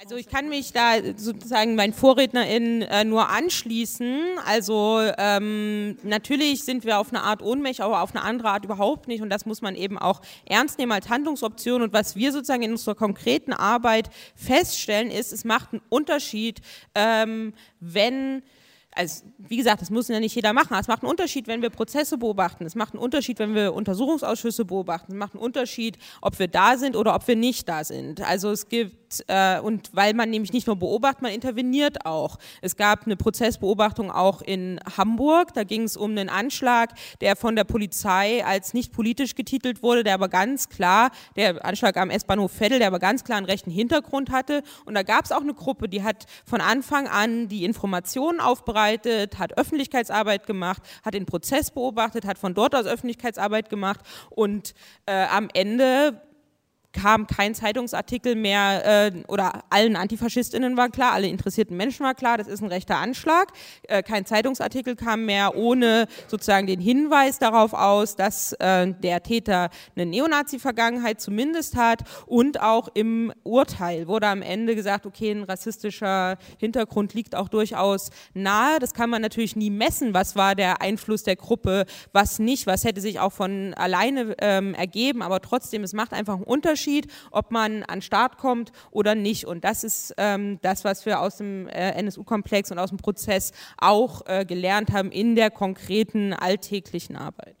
Also ich kann mich da sozusagen meinen VorrednerInnen äh, nur anschließen. Also ähm, natürlich sind wir auf eine Art ohnmächtig, aber auf eine andere Art überhaupt nicht. Und das muss man eben auch ernst nehmen als Handlungsoption. Und was wir sozusagen in unserer konkreten Arbeit feststellen, ist, es macht einen Unterschied, ähm, wenn also wie gesagt, das muss ja nicht jeder machen. Es macht einen Unterschied, wenn wir Prozesse beobachten. Es macht einen Unterschied, wenn wir Untersuchungsausschüsse beobachten. Es macht einen Unterschied, ob wir da sind oder ob wir nicht da sind. Also es gibt, äh, und weil man nämlich nicht nur beobachtet, man interveniert auch. Es gab eine Prozessbeobachtung auch in Hamburg. Da ging es um einen Anschlag, der von der Polizei als nicht politisch getitelt wurde, der aber ganz klar, der Anschlag am S-Bahnhof Veddel, der aber ganz klar einen rechten Hintergrund hatte. Und da gab es auch eine Gruppe, die hat von Anfang an die Informationen aufbereitet hat Öffentlichkeitsarbeit gemacht, hat den Prozess beobachtet, hat von dort aus Öffentlichkeitsarbeit gemacht und äh, am Ende kam kein Zeitungsartikel mehr äh, oder allen Antifaschistinnen war klar, alle interessierten Menschen war klar, das ist ein rechter Anschlag. Äh, kein Zeitungsartikel kam mehr ohne sozusagen den Hinweis darauf aus, dass äh, der Täter eine Neonazi-Vergangenheit zumindest hat und auch im Urteil wurde am Ende gesagt, okay, ein rassistischer Hintergrund liegt auch durchaus nahe. Das kann man natürlich nie messen, was war der Einfluss der Gruppe, was nicht, was hätte sich auch von alleine ähm, ergeben, aber trotzdem, es macht einfach einen Unterschied Unterschied, ob man an Start kommt oder nicht. Und das ist ähm, das, was wir aus dem äh, NSU-Komplex und aus dem Prozess auch äh, gelernt haben in der konkreten alltäglichen Arbeit.